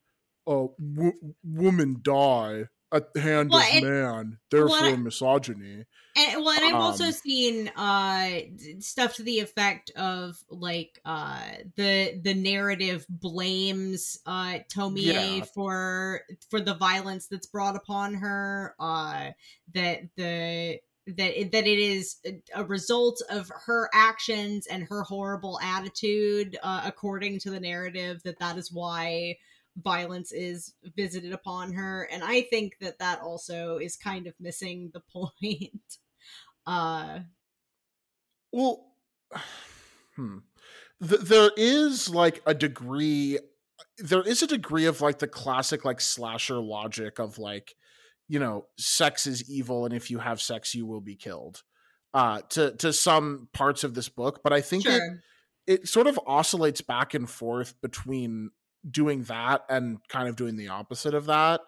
oh, w- woman die at the hand well, of and, man, therefore well, misogyny. And well, and I've um, also seen uh stuff to the effect of like uh the the narrative blames uh Tomie yeah. for for the violence that's brought upon her. Uh that the that it, that it is a result of her actions and her horrible attitude uh, according to the narrative that that is why violence is visited upon her and i think that that also is kind of missing the point uh well hmm Th- there is like a degree there is a degree of like the classic like slasher logic of like you know sex is evil and if you have sex you will be killed uh to to some parts of this book but i think sure. it it sort of oscillates back and forth between doing that and kind of doing the opposite of that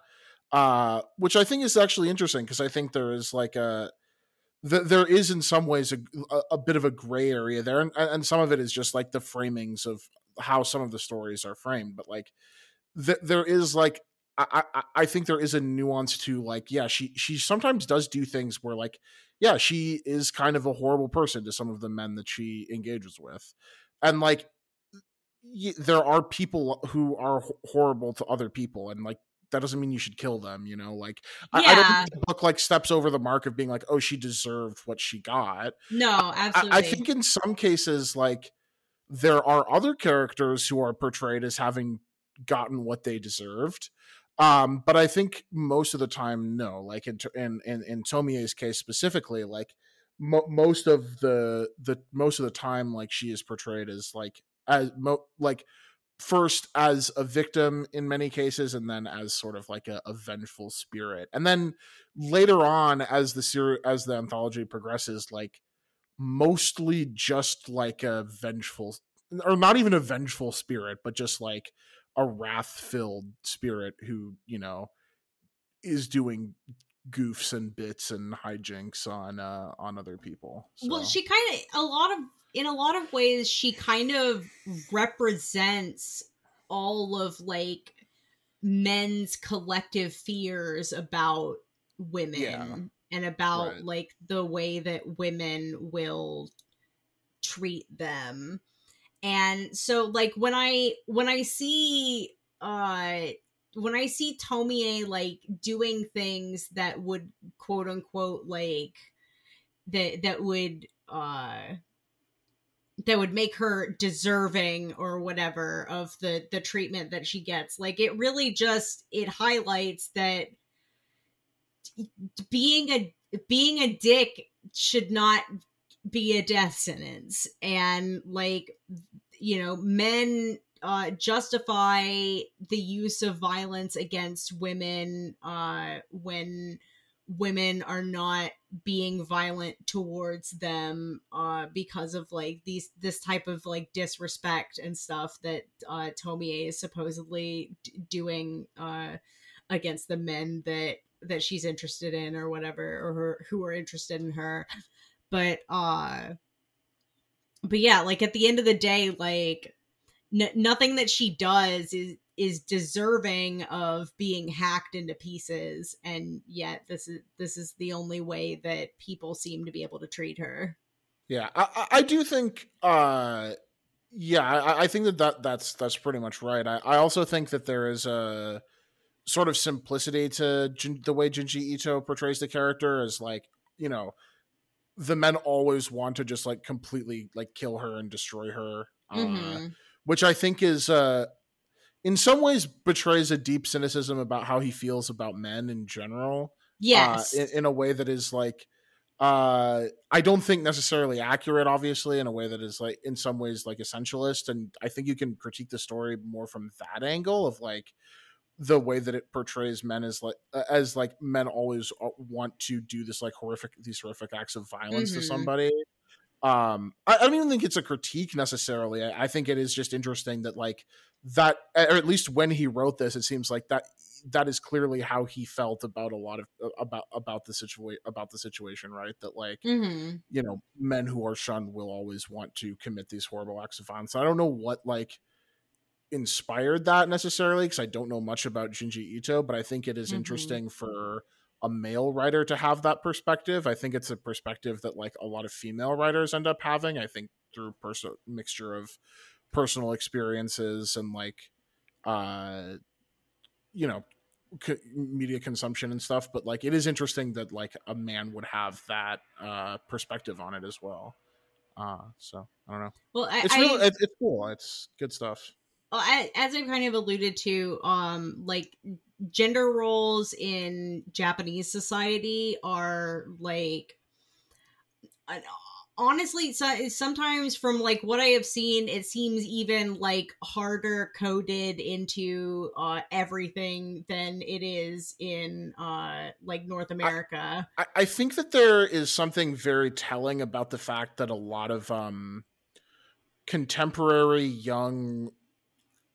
uh which i think is actually interesting because i think there is like a th- there is in some ways a, a, bit of a gray area there and, and some of it is just like the framings of how some of the stories are framed but like th- there is like I, I I think there is a nuance to like yeah she she sometimes does do things where like yeah she is kind of a horrible person to some of the men that she engages with and like there are people who are horrible to other people and like that doesn't mean you should kill them you know like yeah. I, I, don't think the book like steps over the mark of being like oh she deserved what she got no absolutely I, I think in some cases like there are other characters who are portrayed as having gotten what they deserved um but i think most of the time no like in in in, in tomie's case specifically like mo- most of the the most of the time like she is portrayed as like as mo- like first as a victim in many cases and then as sort of like a, a vengeful spirit and then later on as the ser- as the anthology progresses like mostly just like a vengeful or not even a vengeful spirit but just like a wrath filled spirit who you know is doing goofs and bits and hijinks on uh on other people so. well she kind of a lot of in a lot of ways she kind of represents all of like men's collective fears about women yeah. and about right. like the way that women will treat them and so like when i when i see uh when i see tomie like doing things that would quote unquote like that that would uh that would make her deserving or whatever of the the treatment that she gets. Like it really just it highlights that being a being a dick should not be a death sentence. And like you know men uh, justify the use of violence against women uh, when women are not being violent towards them uh because of like these this type of like disrespect and stuff that uh Tomie is supposedly d- doing uh against the men that that she's interested in or whatever or her, who are interested in her. But uh but yeah like at the end of the day like n- nothing that she does is is deserving of being hacked into pieces and yet this is this is the only way that people seem to be able to treat her Yeah, I, I- do think. uh Yeah, I, I think that, that that's that's pretty much right. I, I also think that there is a sort of simplicity to Jin, the way Junji Ito portrays the character as like you know the men always want to just like completely like kill her and destroy her, uh, Mhm. which I think is uh in some ways betrays a deep cynicism about how he feels about men in general yes uh, in, in a way that is like uh i don't think necessarily accurate obviously in a way that is like in some ways like essentialist and i think you can critique the story more from that angle of like the way that it portrays men as like uh, as like men always uh, want to do this like horrific these horrific acts of violence to Mhm. somebody. Um I, I don't even think it's a critique necessarily. I, I think it is just interesting that like that or at least when he wrote this it seems like that that is clearly how he felt about a lot of about about the situation about the situation right that like Mhm. you know men who are shunned will always want to commit these horrible acts of violence i don't know what like inspired that necessarily because i don't know much about junji ito but i think it is Mhm. interesting for a male writer to have that perspective i think it's a perspective that like a lot of female writers end up having i think through person mixture of personal experiences and like uh you know co- media consumption and stuff but like it is interesting that like a man would have that uh perspective on it as well. Uh so i don't know. Well I, it's I- really it's, it's cool. It's good stuff. Well, I, as I kind of alluded to, um, like gender roles in Japanese society are like, uh, honestly, so, sometimes from like what I have seen, it seems even like harder coded into uh, everything than it is in uh, like North America. I, I think that there is something very telling about the fact that a lot of um contemporary young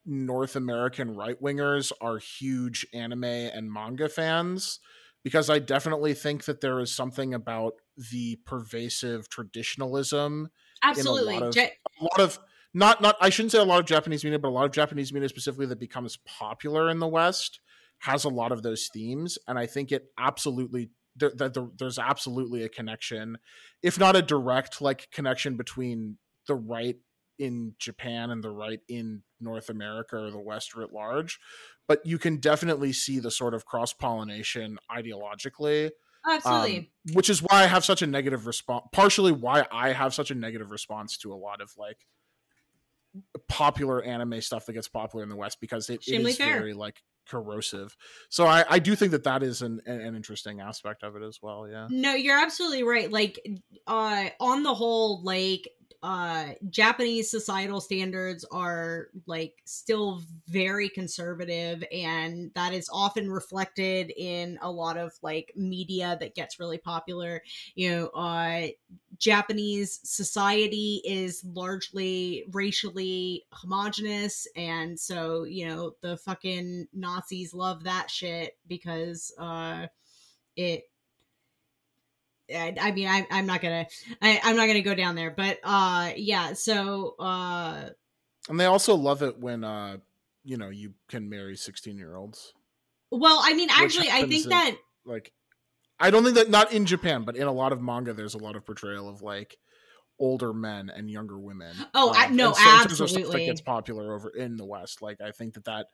North American right wingers are huge anime and manga fans because I definitely think that there is something about the pervasive traditionalism Absolutely, of- Ja- a lot of not not I shouldn't say a lot of Japanese media, but a lot of Japanese media specifically that becomes popular in the West has a lot of those themes, and I think it absolutely there, that there, there's absolutely a connection, if not a direct like connection between the right in Japan and the right in North America or the West writ large, but you can definitely see the sort of cross pollination ideologically absolutely. um, which is why I have such a negative response. Partially why I have such a negative response to a lot of like popular anime stuff that gets popular in the West because it, it is fair. very like corrosive. So I, I do think that that is an, an an interesting aspect of it as well. Yeah. No, you're absolutely right. Like, uh, on the whole, like, uh, Japanese societal standards are like still very conservative, and that is often reflected in a lot of like media that gets really popular. You know, uh, Japanese society is largely racially homogenous, and so you know the fucking Nazis love that shit because uh, it I, I mean, I, I'm not gonna, I, I'm not gonna go down there, but uh, yeah. So uh, And they also love it when uh you know you can marry 16 year olds. well, I mean, actually, I think in- that Like I don't think that not in Japan, but in a lot of manga there's a lot of portrayal of like older men and younger women. Oh, I- Um, no, and so in stuff absolutely. that gets popular over in the West. Like I think that that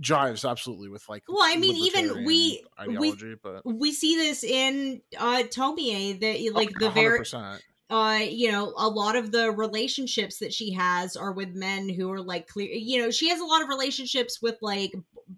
jives absolutely with like Well, I mean, even we- libertarian we- but we see this in uh Tomie that like the very 100%. uh you know a lot of the relationships that she has are with men who are like clear you know she has a lot of relationships with like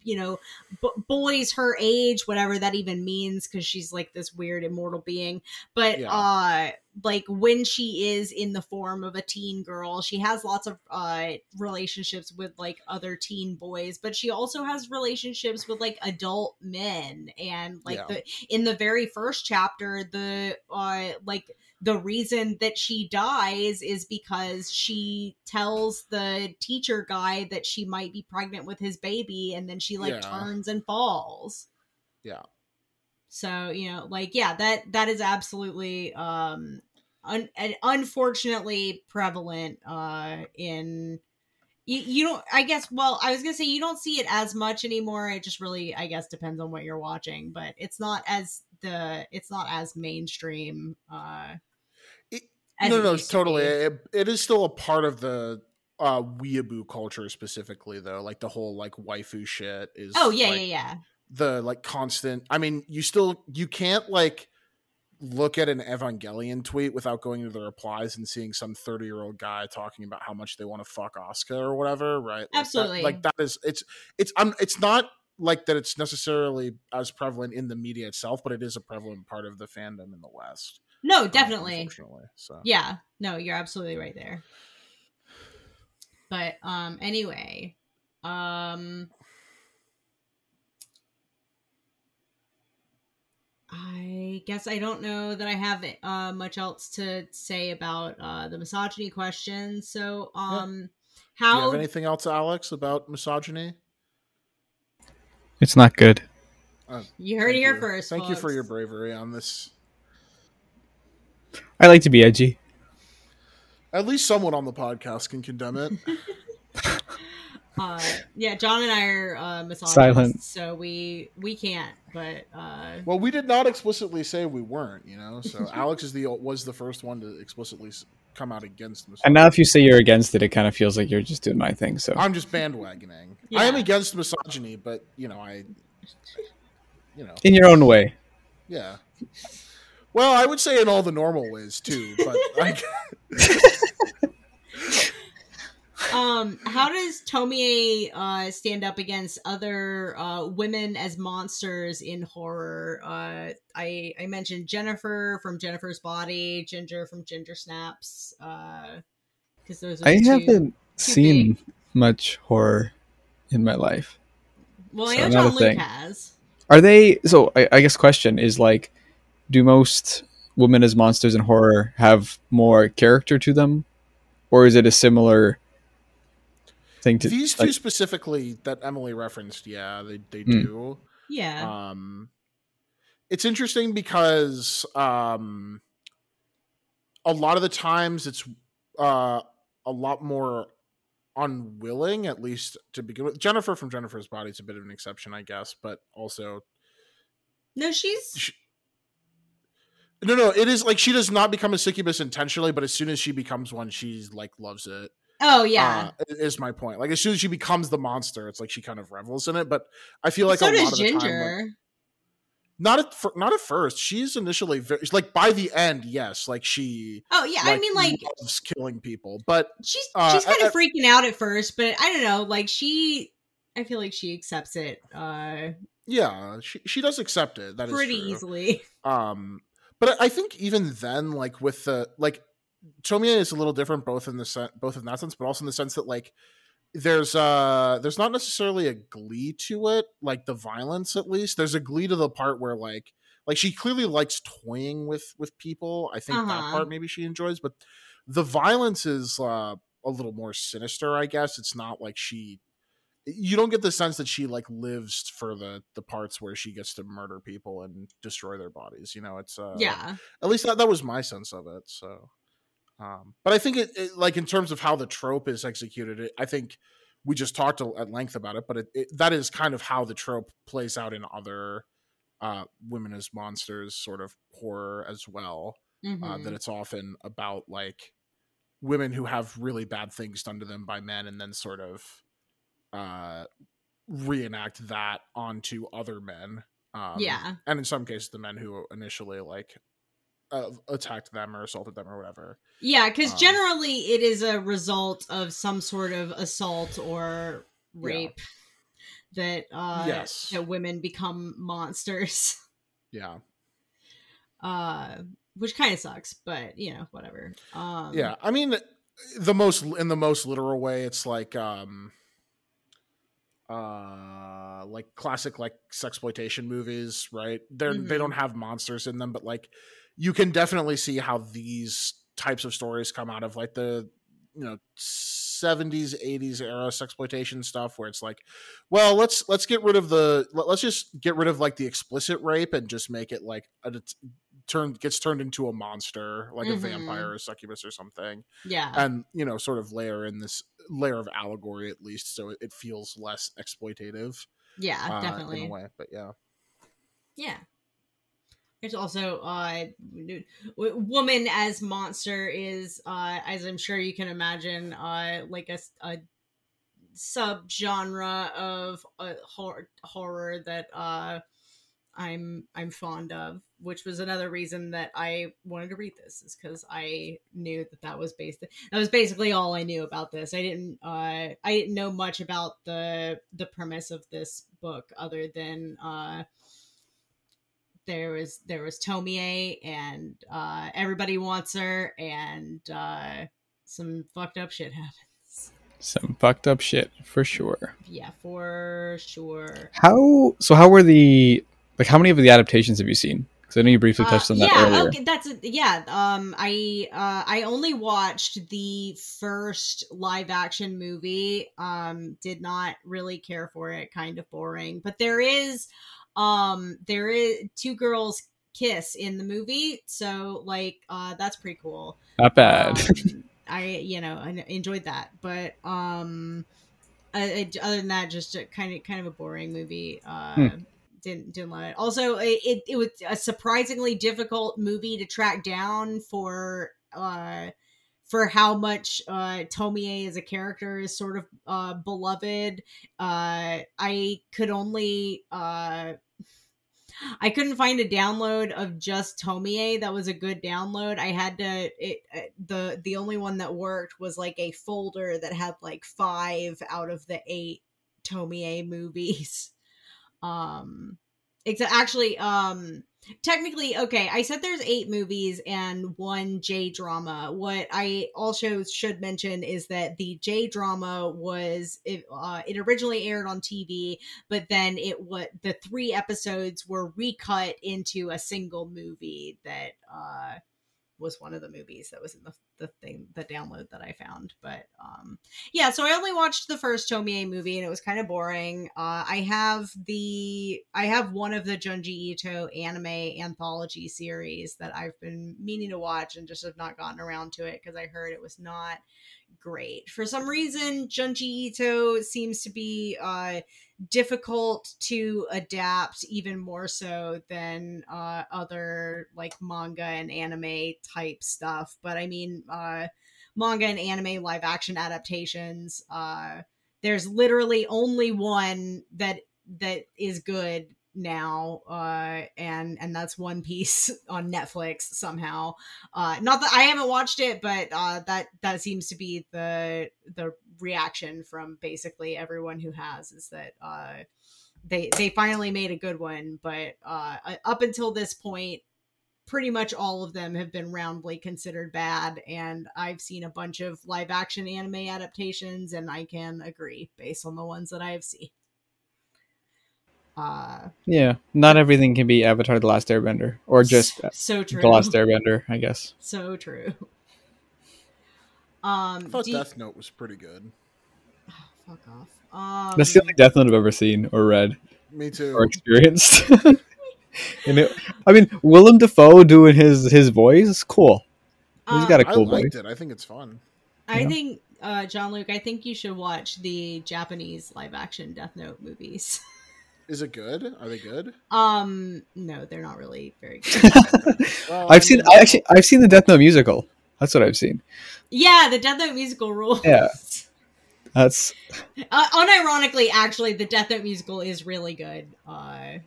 you know b- boys her age whatever that even means because she's like this weird immortal being but Yeah. uh like when she is in the form of a teen girl she has lots of uh relationships with like other teen boys but she also has relationships with like adult men and like Yeah. the in the very first chapter the uh like the reason that she dies is because she tells the teacher guy that she might be pregnant with his baby and then she like Yeah. turns and falls Yeah. so you know like yeah that that is absolutely um un- unfortunately prevalent uh in you, you don't i guess well i was gonna say you don't see it as much anymore it just really i guess depends on what you're watching but it's not as the it's not as mainstream uh no, no, to totally. be. It, it is still a part of the uh weeaboo culture specifically though. Like the whole like waifu shit is oh yeah like, yeah yeah the like constant I mean, you still you can't like look at an Evangelion tweet without going to the replies and seeing some 30 year old guy talking about how much they want to fuck Asuka or whatever, right? Like that- Absolutely. like that is it's it's I'm it's not like that it's necessarily as prevalent in the media itself, but it is a prevalent part of the fandom in the West. No definitely unfortunately. So Yeah, no, you're absolutely right there. But um anyway, um I guess I don't know that I have uh much else to say about uh the misogyny question. So um how Do you have anything else, Alex, about misogyny? It's not good. Uh, you heard thank it here you. first. Thank you for your bravery on this. I like to be edgy. At least someone on the podcast can condemn it. uh yeah, John and I are uh misogynists, Silent. so we we can't, but uh Well, we did not explicitly say we weren't, you know. So Alex is the was the first one to explicitly come out against misogyny. And now, if you say you're against it, it kind of feels like you're just doing my thing. So I'm just bandwagoning. I am against misogyny, but you know, I, you know, in your own way. yeah. Well, I would say in all the normal ways too, but like, um how does tomie uh stand up against other uh women as monsters in horror uh i i mentioned jennifer from jennifer's body ginger from ginger snaps uh because those are I the two- haven't seen much horror in my life. well i so know another john luke thing. has Are they? So I, I guess question is like, do most women as monsters in horror have more character to them, or is it a similar thing to these two like- specifically that Emily referenced, yeah, they they Hmm. do. yeah um it's interesting because um a lot of the times it's uh a lot more unwilling at least to begin with jennifer from jennifer's body is a bit of an exception i guess but also no she's she, no no it is like she does not become a succubus intentionally but as soon as she becomes one she's like loves it oh yeah uh, is my point like as soon as she becomes the monster it's like she kind of revels in it but i feel like so a lot does of the time ginger like, not at not at first. She's initially very like by the end, yes, like she. oh yeah i mean like loves killing people, but she's Uh, she's kind of freaking out at first, but I don't know. Like she, I feel like she accepts it uh yeah, she she does accept it. That is pretty easily. Um, but I think even then, like with the like, Tomie is a little different, both in the sen- both in that sense, but also in the sense that like there's uh there's not necessarily a glee to it, like the violence at least. There's a glee to the part where like like she clearly likes toying with with people. I think that Uh-huh. part maybe she enjoys, but the violence is uh a little more sinister, I guess. It's not like she you don't get the sense that she like lives for the the parts where she gets to murder people and destroy their bodies you know it's uh yeah, at least that, that was my sense of it so um but i think it, it like in terms of how the trope is executed it, i think we just talked at length about it but it, it that is kind of how the trope plays out in other uh women as monsters sort of horror as well uh, Mhm. that it's often about like women who have really bad things done to them by men and then sort of uh reenact that onto other men um yeah, and in some cases the men who initially like uh, attacked them or assaulted them or whatever yeah. Because um, generally, it is a result of some sort of assault or rape that uh Yes. that women become monsters. yeah Uh, which kind of sucks, but you know, whatever. Um, yeah, I mean, the most in the most literal way, it's like um, uh, like classic like sexploitation movies, right? They're they Mhm. don't have monsters in them, but like you can definitely see how these types of stories come out of like the you know 70s 80s era sexploitation stuff where it's like well let's let's get rid of the let's just get rid of like the explicit rape and just make it like a det- turn gets turned into a monster like a Mhm. vampire or succubus or something yeah, and you know sort of layer in this layer of allegory at least so it, it feels less exploitative yeah, uh, in definitely. a way but yeah Yeah. There's also uh woman as monster is uh as I'm sure you can imagine uh like a, a subgenre of uh, horror horror that uh I'm I'm fond of, which was another reason that I wanted to read this is because I knew that that was based. That was basically all I knew about this. I didn't uh I didn't know much about the the premise of this book other than uh there was there was Tomie and uh everybody wants her and uh some fucked up shit happens. Some fucked up shit for sure. Yeah, for sure. How so? How were the like? How many of the adaptations have you seen? Because I know you briefly touched Uh, on that yeah, earlier. okay, that's yeah. Um, I uh, I only watched the first live action movie. Um, did not really care for it. Kind of boring. But there is, um, there is two girls kiss in the movie, so like, uh, that's pretty cool. Not bad. Um, I you know I enjoyed that, but um, I, I- other than that, just a kind of kind of a boring movie. Uh, Hmm. Didn't didn't love it. Also, it, it was a surprisingly difficult movie to track down for uh for how much uh Tomie as a character is sort of uh beloved. Uh I could only uh I couldn't find a download of just Tomie that was a good download. I had to it uh, the the only one that worked was like a folder that had like 5 out of the 8 Tomie movies. Um it's actually um technically okay i said there's eight movies and one j drama. What i also should mention is that the j drama was it, uh, it originally aired on tv but then it what the three episodes were recut into a single movie that uh was one of the movies that was in the, the thing the download that i found but um yeah so i only watched the first tomie movie and it was kind of boring. Uh i have the i have one of the junji ito anime anthology series that i've been meaning to watch and just have not gotten around to it because i heard it was not great. For some reason junji ito seems to be uh difficult to adapt even more so than uh other like manga and anime type stuff. But i mean uh manga and anime live action adaptations uh there's literally only one that that is good now uh and and that's one piece on netflix somehow. Uh not that i haven't watched it but uh that that seems to be the the reaction from basically everyone who has is that uh they they finally made a good one but uh up until this point pretty much all of them have been roundly considered bad and i've seen a bunch of live action anime adaptations and i can agree based on the ones that i have seen uh yeah, not everything can be Avatar: The Last Airbender, or just so true The Last Airbender, I guess. so true um i thought do you- death note was pretty good oh, fuck off um That's the only Death Note I've ever seen or read me too or experienced. and it, I mean, Willem Dafoe doing his his voice, cool. He's got a cool liked voice. it i think it's fun I Yeah. think, uh, John Luke, I think you should watch the Japanese live action Death Note movies. is it good are they good Um, no, they're not really very good. well, I've seen. I actually, I've seen the Death Note musical. That's what I've seen. yeah, the Death Note musical rules. Yeah. That's Uh, unironically, actually, the Death Note musical is really good. Uh,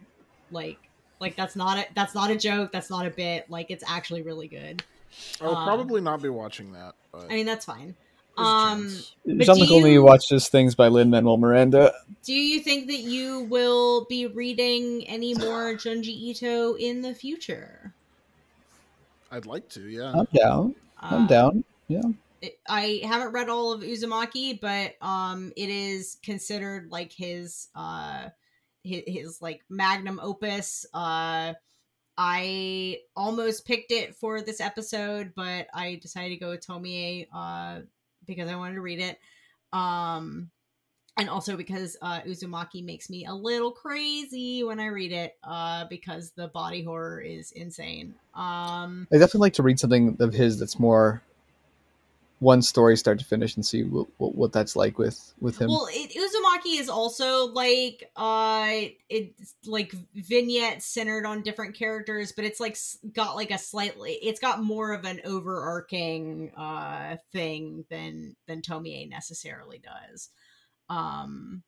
like, like that's not a that's not a joke. That's not a bit. Like, it's actually really good. i'll uh, probably not be watching that but I mean, that's fine. There's a Um, chance. But Jean do Luc only you- watches things by Lin Manuel Miranda. do you think that you will be reading any more Junji Ito in the future? I'd like to. Yeah. I'm down. I'm Uh, down. Yeah. it- I haven't read all of Uzumaki, but um, it is considered like his uh, his, his like magnum opus. Uh, I almost picked it for this episode, but I decided to go with Tomie uh, because I wanted to read it. Um, and also because uh, Uzumaki makes me a little crazy when I read it uh, because the body horror is insane. Um, I definitely like to read something of his that's more one story start to finish and see what, what, what that's like with with him. Well, it, Uzumaki is also like uh it's like vignettes centered on different characters, but it's like got like a slightly it's got more of an overarching uh thing than than Tomie necessarily does. Um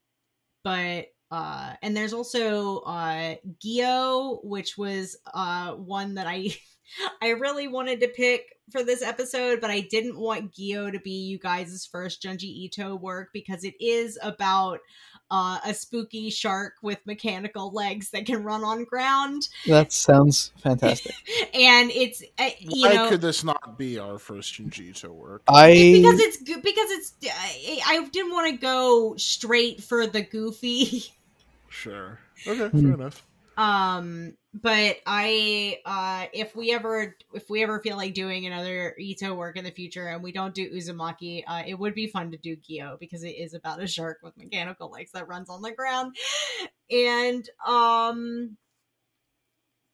but uh and there's also uh Gyo, which was uh one that I I really wanted to pick for this episode, but I didn't want Gyo to be you guys' first Junji Ito work because it is about uh, a spooky shark with mechanical legs that can run on ground, that sounds fantastic. and it's uh, you Why know could this not be our first Junji Ito work? I because it's good because it's I, I didn't want to go straight for the goofy. Sure. Okay, Hmm. fair enough. um but i uh if we ever if we ever feel like doing another ito work in the future and we don't do uzumaki uh it would be fun to do gyo because it is about a shark with mechanical legs that runs on the ground and um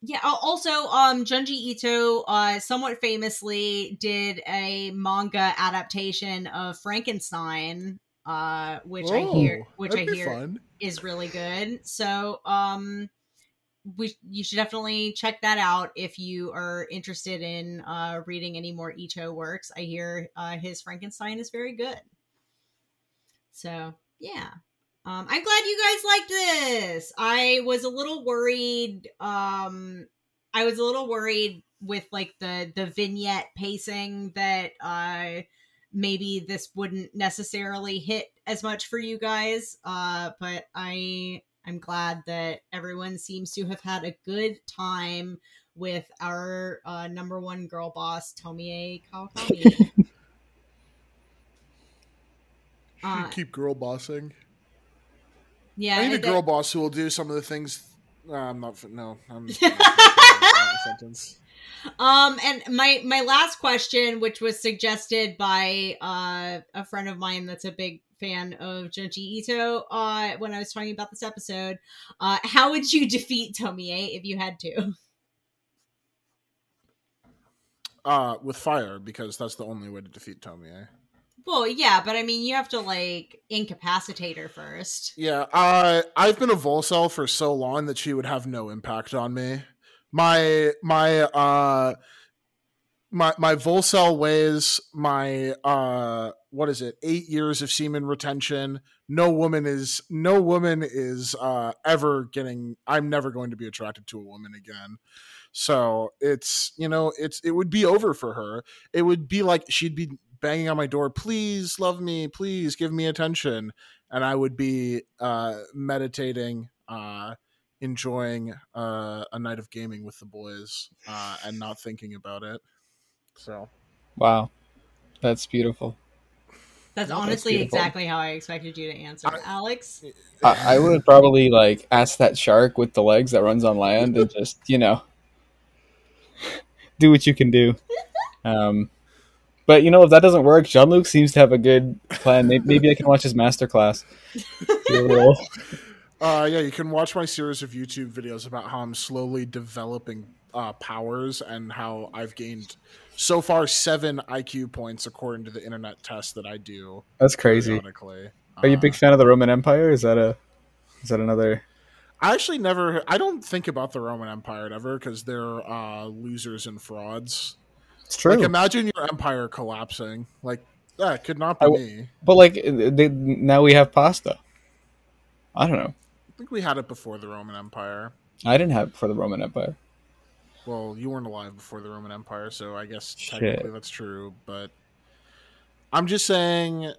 yeah also um junji ito uh somewhat famously did a manga adaptation of frankenstein uh which i hear Oh, which i hear fun. Is really good. So, um, we you should definitely check that out if you are interested in uh, reading any more Ito works. I hear uh, his Frankenstein is very good. So, yeah. Um, I'm glad you guys liked this. I was a little worried. Um, I was a little worried with like the the vignette pacing that uh maybe this wouldn't necessarily hit as much for you guys uh but i i'm glad that everyone seems to have had a good time with our uh number one girl boss tomie kawakami uh, Keep girl bossing. yeah I need a girl boss who will do some of the things. Uh, I'm not. No, I'm. Not sentence. Um, and my my last question, which was suggested by uh, a friend of mine that's a big fan of Junji Ito, uh, when I was talking about this episode, uh, how would you defeat Tomie if you had to? Uh, with fire because that's the only way to defeat Tomie. Well, yeah, but I mean, you have to like incapacitate her first. Yeah, uh, I've been a Volcel for so long that she would have no impact on me. My my uh my my Volcel ways my uh what is it? 8 years of semen retention. No woman is no woman is uh ever getting I'm never going to be attracted to a woman again. So, it's, you know, it's it would be over for her. It would be like she'd be banging on my door, "Please love me, please give me attention." and I would be uh, meditating, uh, enjoying uh, a night of gaming with the boys, uh, and not thinking about it. So wow, that's beautiful. That's No, that's honestly exactly how I expected you to answer, I- Alex. I, I would probably like ask that shark with the legs that runs on land and just you know do what you can do. Um, but you know if that doesn't work, Jean Luc seems to have a good plan. Maybe, maybe I can watch his masterclass. Do a little- Uh, yeah, you can watch my series of YouTube videos about how I'm slowly developing uh, powers and how I've gained so far seven IQ points according to the internet test that I do. That's crazy. Are you a Uh, big fan of the Roman Empire? Is that a is that another? I actually never. I don't think about the Roman Empire ever because they're uh, losers and frauds. It's true. Like, imagine your empire collapsing. Like that could not be I me. but like they, now we have pasta. I don't know. I think we had it before the Roman Empire. I didn't have it for the Roman Empire. Well, you weren't alive before the Roman Empire, so I guess Shit. technically that's true. But I'm just saying,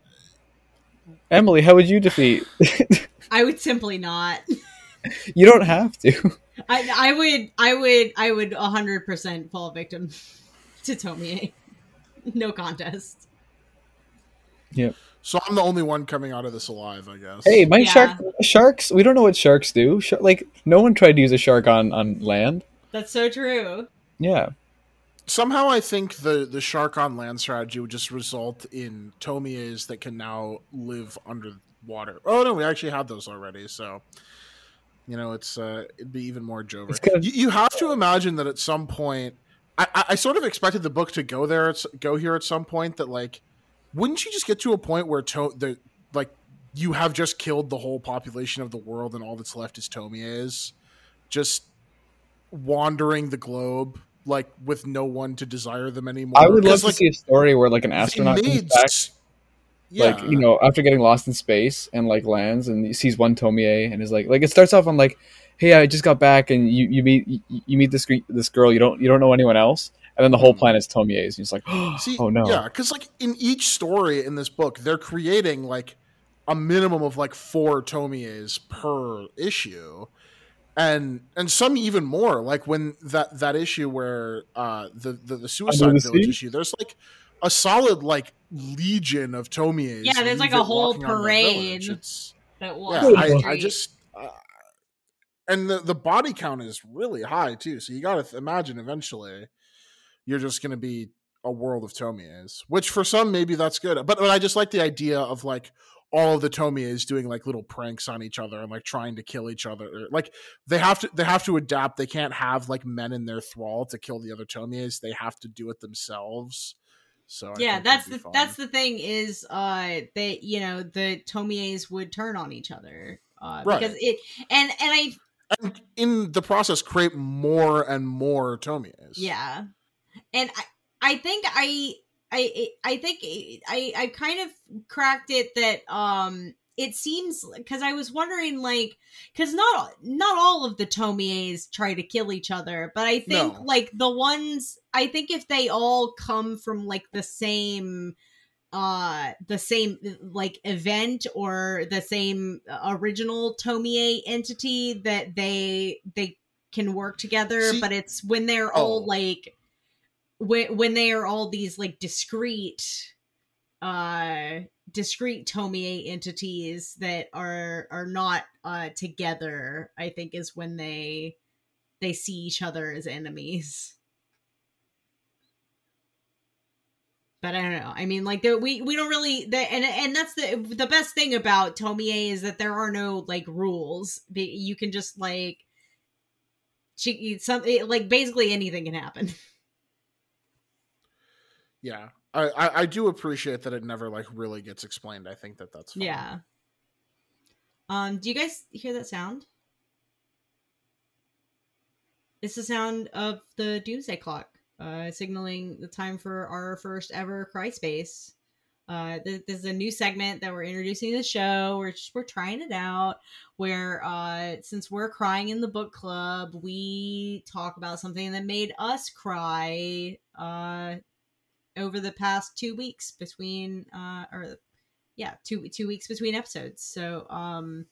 Emily, how would you defeat? I would simply not. you don't have to. I, I would, I would, I would hundred percent fall victim. to Tomie. No contest. So I'm the only one coming out of this alive, I guess. Hey, my Yeah. shark sharks. We don't know what sharks do. Sh- like no one tried to use a shark on on land. That's so true. Yeah. Somehow I think the the shark on land strategy would just result in Tomies that can now live underwater. Oh no, we actually had those already, so you know it's uh it'd be even more Jover. It's gonna- You, you have to imagine that at some point I, I, I sort of expected the book to go there at, go here at some point that like wouldn't you just get to a point where to the like you have just killed the whole population of the world and all that's left is Tomie is? Just wandering the globe like with no one to desire them anymore. I would love to like, see a story where like an astronaut comes back, yeah, like you know, after getting lost in space and like lands and he sees one Tomie and is like, like it starts off on like, hey, I just got back and you you meet you meet this this girl you don't you don't know anyone else and then the whole planet's Tomies and he's like, See, oh no, yeah, because like in each story in this book, they're creating like a minimum of like four Tomies per issue, and and some even more. Like when that that issue where uh the the, the suicide the village Sea? issue, there's like a solid like legion of Tomies. Yeah, there's, like, a whole walking around the parade. It's That yeah, walks Cool. I, I just. Uh, and the, the body count is really high too, so you got to th- imagine eventually you're just going to be a world of Tomies, which for some maybe that's good. But, but I just like the idea of like all of the Tomies doing like little pranks on each other and like trying to kill each other. Like they have to they have to adapt. They can't have like men in their thrall to kill the other Tomies. They have to do it themselves. So I yeah, that's the fun. that's the thing is uh that you know the Tomies would turn on each other uh Right. because it and and I and in the process create more and more Tomies. Yeah, and I, I think I, I, I think I, I kind of cracked it that um, it seems because I was wondering like because not not all of the Tomies try to kill each other, but I think No. like the ones I think if they all come from like the same uh the same like event or the same original Tomie entity that they they can work together See- but it's when they're all Oh. like when when they are all these like discrete uh discrete Tomie entities that are are not uh together i think is when they they see each other as enemies but I don't know. I mean, like, we we don't really, the, and and that's the the best thing about Tomie is that there are no like rules. You can just like, she something like basically anything can happen. Yeah, I, I I do appreciate that it never like really gets explained. I think that that's fine. Yeah. Um, do you guys hear that sound? It's the sound of the doomsday clock, uh, signaling the time for our first ever cry space. Uh, th- this is a new segment that we're introducing to the show. We're just, we're trying it out. Where uh, since we're crying in the book club, we talk about something that made us cry. Uh, over the past two weeks between uh, or yeah two two weeks between episodes so um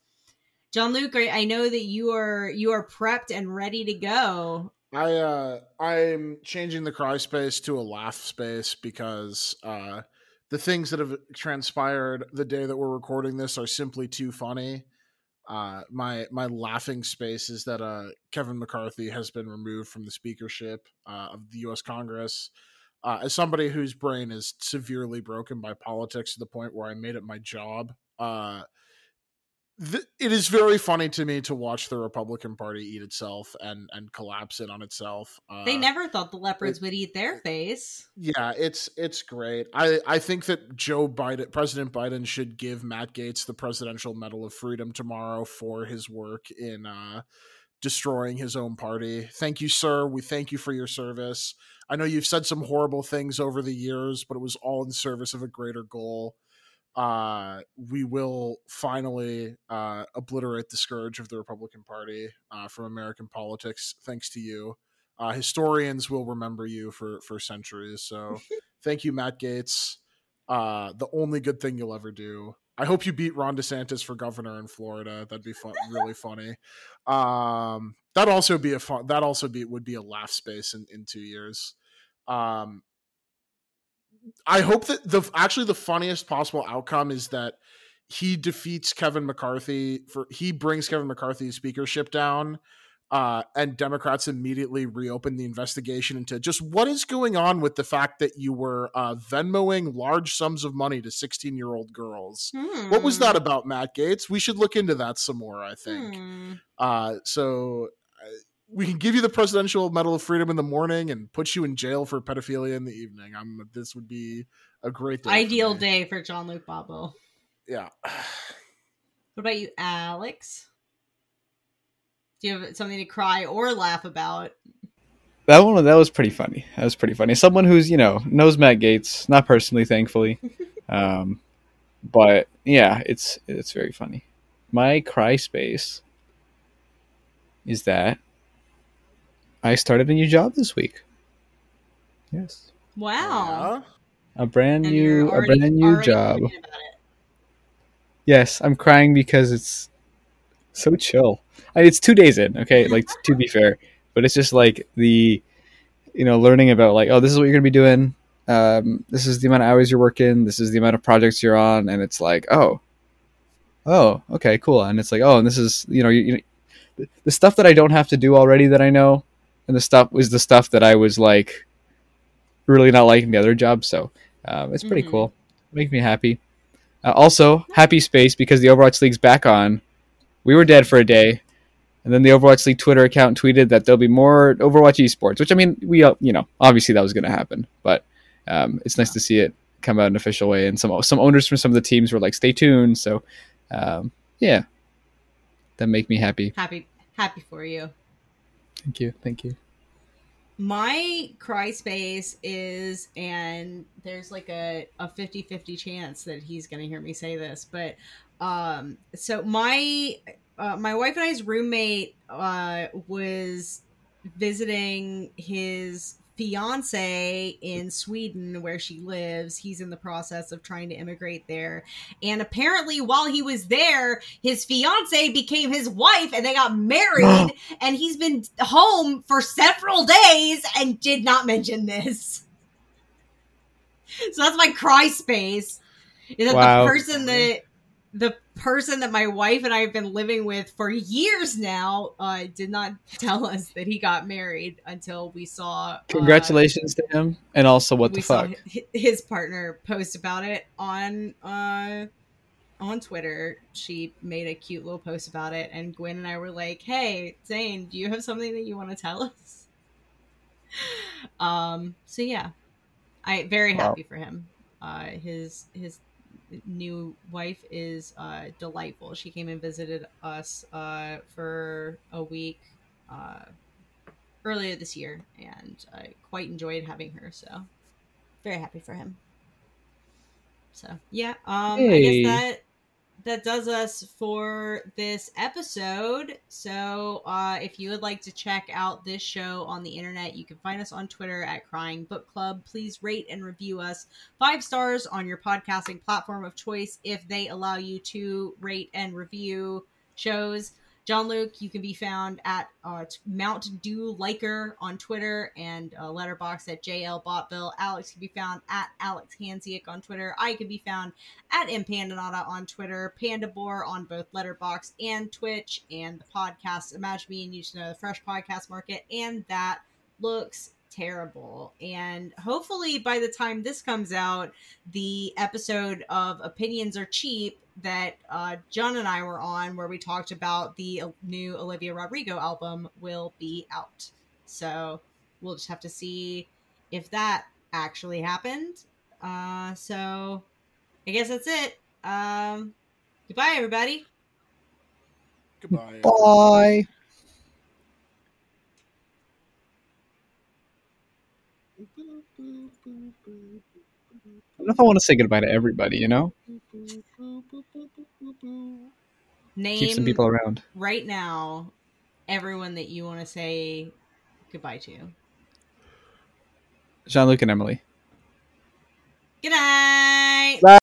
john luke I, know that you are you are prepped and ready to go I uh I'm changing the cry space to a laugh space because uh the things that have transpired the day that we're recording this are simply too funny. Uh my my laughing space is that uh Kevin McCarthy has been removed from the speakership uh, of the US Congress. Uh, as somebody whose brain is severely broken by politics to the point where I made it my job, uh th- it is very funny to me to watch the Republican Party eat itself and and collapse it on itself. Uh, they never thought the leopards would eat their face yeah, it's it's great. I I think that Joe Biden, President Biden, should give Matt Gaetz the Presidential Medal of Freedom tomorrow for his work in uh, destroying his own party. Thank you, sir. We thank you for your service. I know you've said some horrible things over the years, but it was all in service of a greater goal. Uh, we will finally uh, obliterate the scourge of the Republican Party uh, from American politics, thanks to you uh, historians will remember you for for centuries. So thank you, Matt Gaetz. Uh, the only good thing you'll ever do. I hope you beat Ron DeSantis for governor in Florida. That'd be fun, really funny. Um, that also be a fun. That also be would be a laugh space in in two years. Um, I hope that the actually the funniest possible outcome is that he defeats Kevin McCarthy for he brings Kevin McCarthy's speakership down uh, and Democrats immediately reopened the investigation into just what is going on with the fact that you were uh, Venmoing large sums of money to 16 year old girls. What was that about, Matt Gaetz? We should look into that some more, I think. Hmm. Uh, so uh, we can give you the Presidential Medal of Freedom in the morning and put you in jail for pedophilia in the evening. I'm, this would be a great day. Ideal me. day for John Luke Bobo. Yeah. What about you, Alex? Do you have something to cry or laugh about? That one that was pretty funny. That was pretty funny. Someone who's you know knows Matt Gaetz, not personally, thankfully, um, but yeah, it's it's very funny. My cry space is that I started a new job this week. Yes, Wow. A brand And new a brand new job. thinking about it. Yes, I'm crying because it's so chill. I, it's two days in, okay? Like to be fair, but it's just like the, you know, learning about like, oh, this is what you're gonna be doing. Um, this is the amount of hours you're working. This is the amount of projects you're on, and it's like, oh, oh, okay, cool. And it's like, oh, and this is, you know, you, you the stuff that I don't have to do already that I know, and the stuff was the stuff that I was like, really not liking the other job. So um, it's pretty Mhm. cool. Make me happy. Uh, also, happy space because the Overwatch League's back on. We were dead for a day, and then the Overwatch League Twitter account tweeted that there'll be more Overwatch esports. Which I mean, we you know obviously that was going to happen, but um, it's nice to see it come out in an official way. And some some owners from some of the teams were like, "Stay tuned." So um, yeah, that make me happy. Happy, happy for you. Thank you, thank you. my cry space is and there's like a, a 50-50 chance that he's gonna hear me say this but um so my uh, my wife and i's roommate uh was visiting his fiance in sweden where she lives he's in the process of trying to immigrate there and apparently while he was there his fiance became his wife and they got married and he's been home for several days and did not mention this. So that's my cry space. Is that Wow. the person that the person that my wife and I have been living with for years now uh, did not tell us that he got married until we saw. uh, Congratulations to him, and also what the fuck. hi- his partner post about it on uh on Twitter. She made a cute little post about it, and Gwen and I were like, "Hey, Zane, do you have something that you want to tell us?" Um. So yeah, I very Wow. happy for him. Uh, his his new wife is uh delightful. She came and visited us uh for a week uh earlier this year, and I quite enjoyed having her. So very happy for him. So yeah, um, I guess that that does us for this episode. So uh, if you would like to check out this show on the internet, you can find us on Twitter at Crying Book Club. Please rate and review us five stars on your podcasting platform of choice if they allow you to rate and review shows. John Luke, you can be found at uh, Mount Dew Liker on Twitter and uh, Letterboxd at JL Botville. Alex can be found at Alex Handziuk on Twitter. I can be found at empandanada on Twitter, Pandabore on both Letterboxd and Twitch, and the podcast Imagine Me and You to Know the Fresh Podcast Market, and that looks terrible. And hopefully, by the time this comes out, the episode of Opinions Are Cheap that uh, John and I were on, where we talked about the new Olivia Rodrigo album, will be out. So we'll just have to see if that actually happened. Uh, so I guess that's it. Um, goodbye, everybody. Goodbye. Bye. I don't know if I want to say goodbye to everybody. You know, Name Keep some people around. Right now, everyone that you want to say goodbye to. Jean Luc and Emily. Good night. Bye.